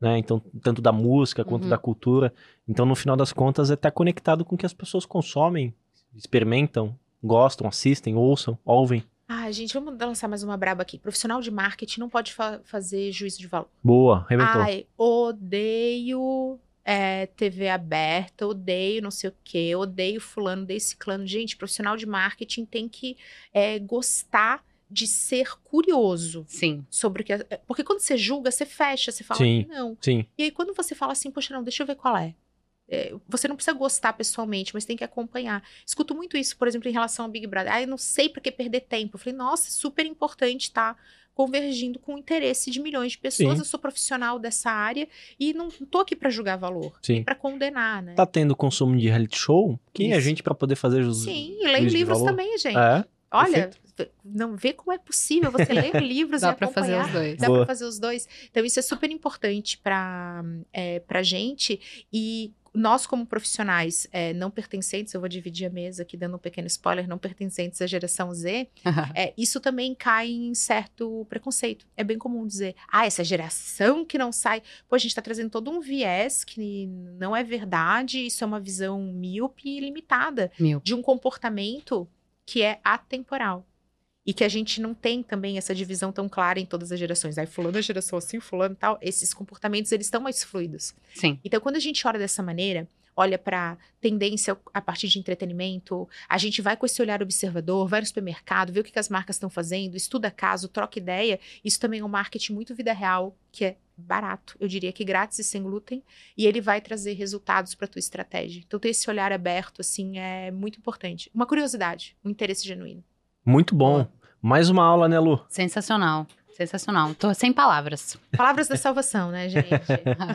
B: né? Então, tanto da música quanto
A: Uhum.
B: da cultura. Então, no final das contas, é estar conectado com o que as pessoas consomem, experimentam, gostam, assistem, ouçam, ouvem.
C: Ah, gente, vamos lançar mais uma braba aqui. Profissional de marketing não pode fa- fazer juízo de valor.
B: Boa, arrebentou.
C: Ai, odeio é, TV aberta, odeio não sei o quê, odeio fulano, odeio ciclano. Gente, profissional de marketing tem que é, gostar de ser curioso
A: Sim.
C: sobre o que... é- Porque quando você julga, você fecha, você fala
B: Sim.
C: que não.
B: Sim,
C: E aí quando você fala assim, poxa, não, deixa eu ver qual é. É, você não precisa gostar pessoalmente, mas tem que acompanhar. Escuto muito isso, por exemplo, em relação ao Big Brother. Ah, eu não sei pra que perder tempo. Eu falei, nossa, super importante estar convergindo com o interesse de milhões de pessoas.
B: Sim.
C: Eu sou profissional dessa área e não tô aqui pra julgar valor,
B: sim.
C: pra condenar, né?
B: Tá tendo consumo de reality show? Quem é a
A: Isso.
B: gente pra poder fazer os
C: Sim, e leio livros
B: valor?
C: também, gente.
B: É,
C: Olha, não vê como é possível você ler (laughs) livros
A: Dá
C: e
A: pra fazer
C: acompanhar.
A: os dois.
C: Dá
B: Boa.
C: pra fazer os dois. Então, isso é super importante pra, é, pra gente. E nós, como profissionais é, não pertencentes, eu vou dividir a mesa aqui dando um pequeno spoiler, não pertencentes à geração Z, (laughs) é, isso também cai em certo preconceito. É bem comum dizer, ah, essa geração que não sai. Pô, a gente tá trazendo todo um viés que não é verdade, isso é uma visão míope e limitada
A: Mil.
C: de um comportamento que é atemporal. E que a gente não tem também essa divisão tão clara em todas as gerações. Aí, fulano é geração assim, fulano tal. Esses comportamentos, eles estão mais fluidos.
A: Sim.
C: Então, quando a gente olha dessa maneira, olha para tendência a partir de entretenimento, a gente vai com esse olhar observador, vai no supermercado, vê o que, que as marcas estão fazendo, estuda caso, troca ideia. Isso também é um marketing muito vida real, que é barato, eu diria que grátis e sem glúten, e ele vai trazer resultados para tua estratégia. Então, ter esse olhar aberto, assim, é muito importante. Uma curiosidade, um interesse genuíno.
B: Muito bom. Mais uma aula, né, Lu?
A: Sensacional. Sensacional. Tô sem palavras.
C: Palavras da salvação, né, gente?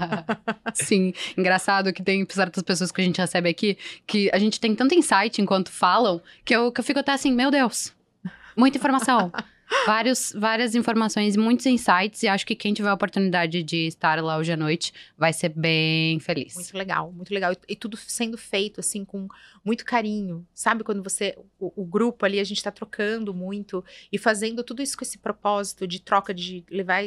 C: (laughs)
A: Sim, engraçado que tem certas pessoas que a gente recebe aqui que a gente tem tanto insight enquanto falam que eu, que eu fico até assim, meu Deus, muita informação. Vários, várias informações, muitos insights, e acho que quem tiver a oportunidade de estar lá hoje à noite vai ser bem feliz.
C: Muito legal, muito legal. E, e tudo sendo feito, assim, com muito carinho. Sabe quando você, o, o grupo ali, a gente tá trocando muito e fazendo tudo isso com esse propósito de troca, de levar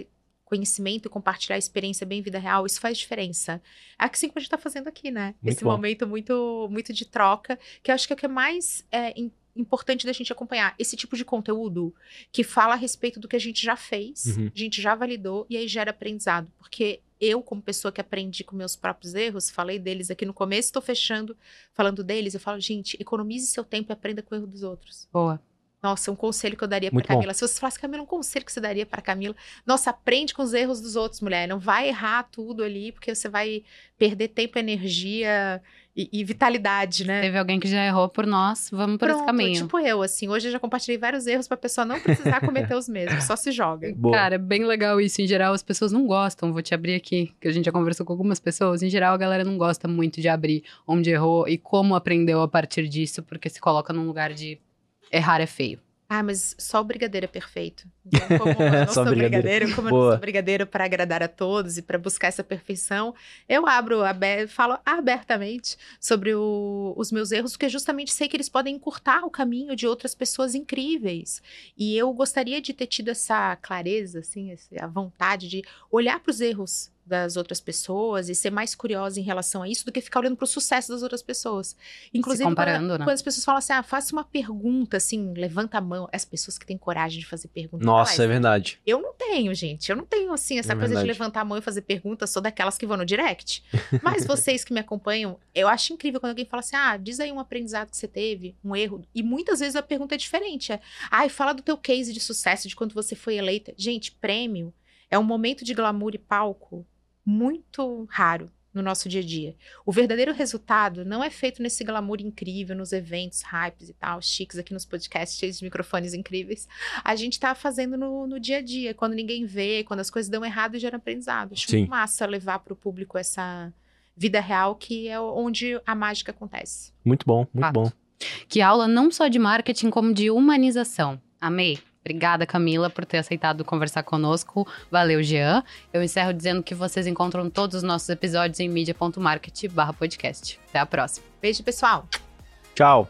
C: conhecimento e compartilhar a experiência bem vida real, isso faz diferença. É assim como a gente tá fazendo aqui, né?
B: Muito
C: Esse
B: bom.
C: momento muito, muito de troca, que eu acho que é o que é mais é, importante da gente acompanhar esse tipo de conteúdo que fala a respeito do que a gente já fez, uhum. a gente já validou e aí gera aprendizado. Porque eu, como pessoa que aprendi com meus próprios erros, falei deles aqui no começo, estou fechando falando deles, eu falo, gente, economize seu tempo e aprenda com o erro dos outros.
A: Boa.
C: Nossa, um conselho que eu daria para Camila. Bom. Se você falasse, Camila, um conselho que você daria para Camila. Nossa, aprende com os erros dos outros, mulher. Não vai errar tudo ali, porque você vai perder tempo, energia e, e vitalidade, né?
A: Teve alguém que já errou por nós, vamos por Pronto, esse caminho.
C: Tipo eu, assim. Hoje eu já compartilhei vários erros pra pessoa não precisar cometer os mesmos, só se joga.
A: Boa. Cara, é bem legal isso. Em geral, as pessoas não gostam. Vou te abrir aqui, que a gente já conversou com algumas pessoas. Em geral, a galera não gosta muito de abrir onde errou e como aprendeu a partir disso, porque se coloca num lugar de errar é feio.
C: Ah, mas só o brigadeiro é perfeito. (laughs) Então, como eu não sou brigadeiro, brigadeiro como Boa. eu não sou brigadeiro para agradar a todos e para buscar essa perfeição, eu abro, falo abertamente sobre o, os meus erros, porque justamente sei que eles podem encurtar o caminho de outras pessoas incríveis. E eu gostaria de ter tido essa clareza, assim, a vontade de olhar para os erros das outras pessoas e ser mais curiosa em relação a isso do que ficar olhando para o sucesso das outras pessoas. Inclusive,
A: comparando,
C: quando,
A: né?
C: quando, as pessoas falam assim, ah, faça uma pergunta, assim, levanta a mão. As pessoas que têm coragem de fazer perguntas.
B: Nossa, é verdade.
C: Eu não tenho, gente. Eu não tenho, assim, essa é coisa verdade. de levantar a mão e fazer perguntas. Sou daquelas que vão no direct. (laughs) Mas vocês que me acompanham, eu acho incrível quando alguém fala assim, ah, diz aí um aprendizado que você teve, um erro. E muitas vezes a pergunta é diferente. É, ah, fala do teu case de sucesso, de quando você foi eleita. Gente, prêmio é um momento de glamour e palco muito raro no nosso dia a dia. O verdadeiro resultado não é feito nesse glamour incrível, nos eventos, hypes e tal, chiques aqui nos podcasts, cheios de microfones incríveis. A gente tá fazendo no, no dia a dia, quando ninguém vê, quando as coisas dão errado e gera aprendizado. Acho Sim. massa levar para o público essa vida real que é onde a mágica acontece.
B: Muito bom, muito Fato. bom.
A: Que aula não só de marketing, como de humanização. Amei. Obrigada, Camila, por ter aceitado conversar conosco. Valeu, Jean. Eu encerro dizendo que vocês encontram todos os nossos episódios em mídia.market podcast. Até a próxima.
C: Beijo, pessoal.
B: Tchau.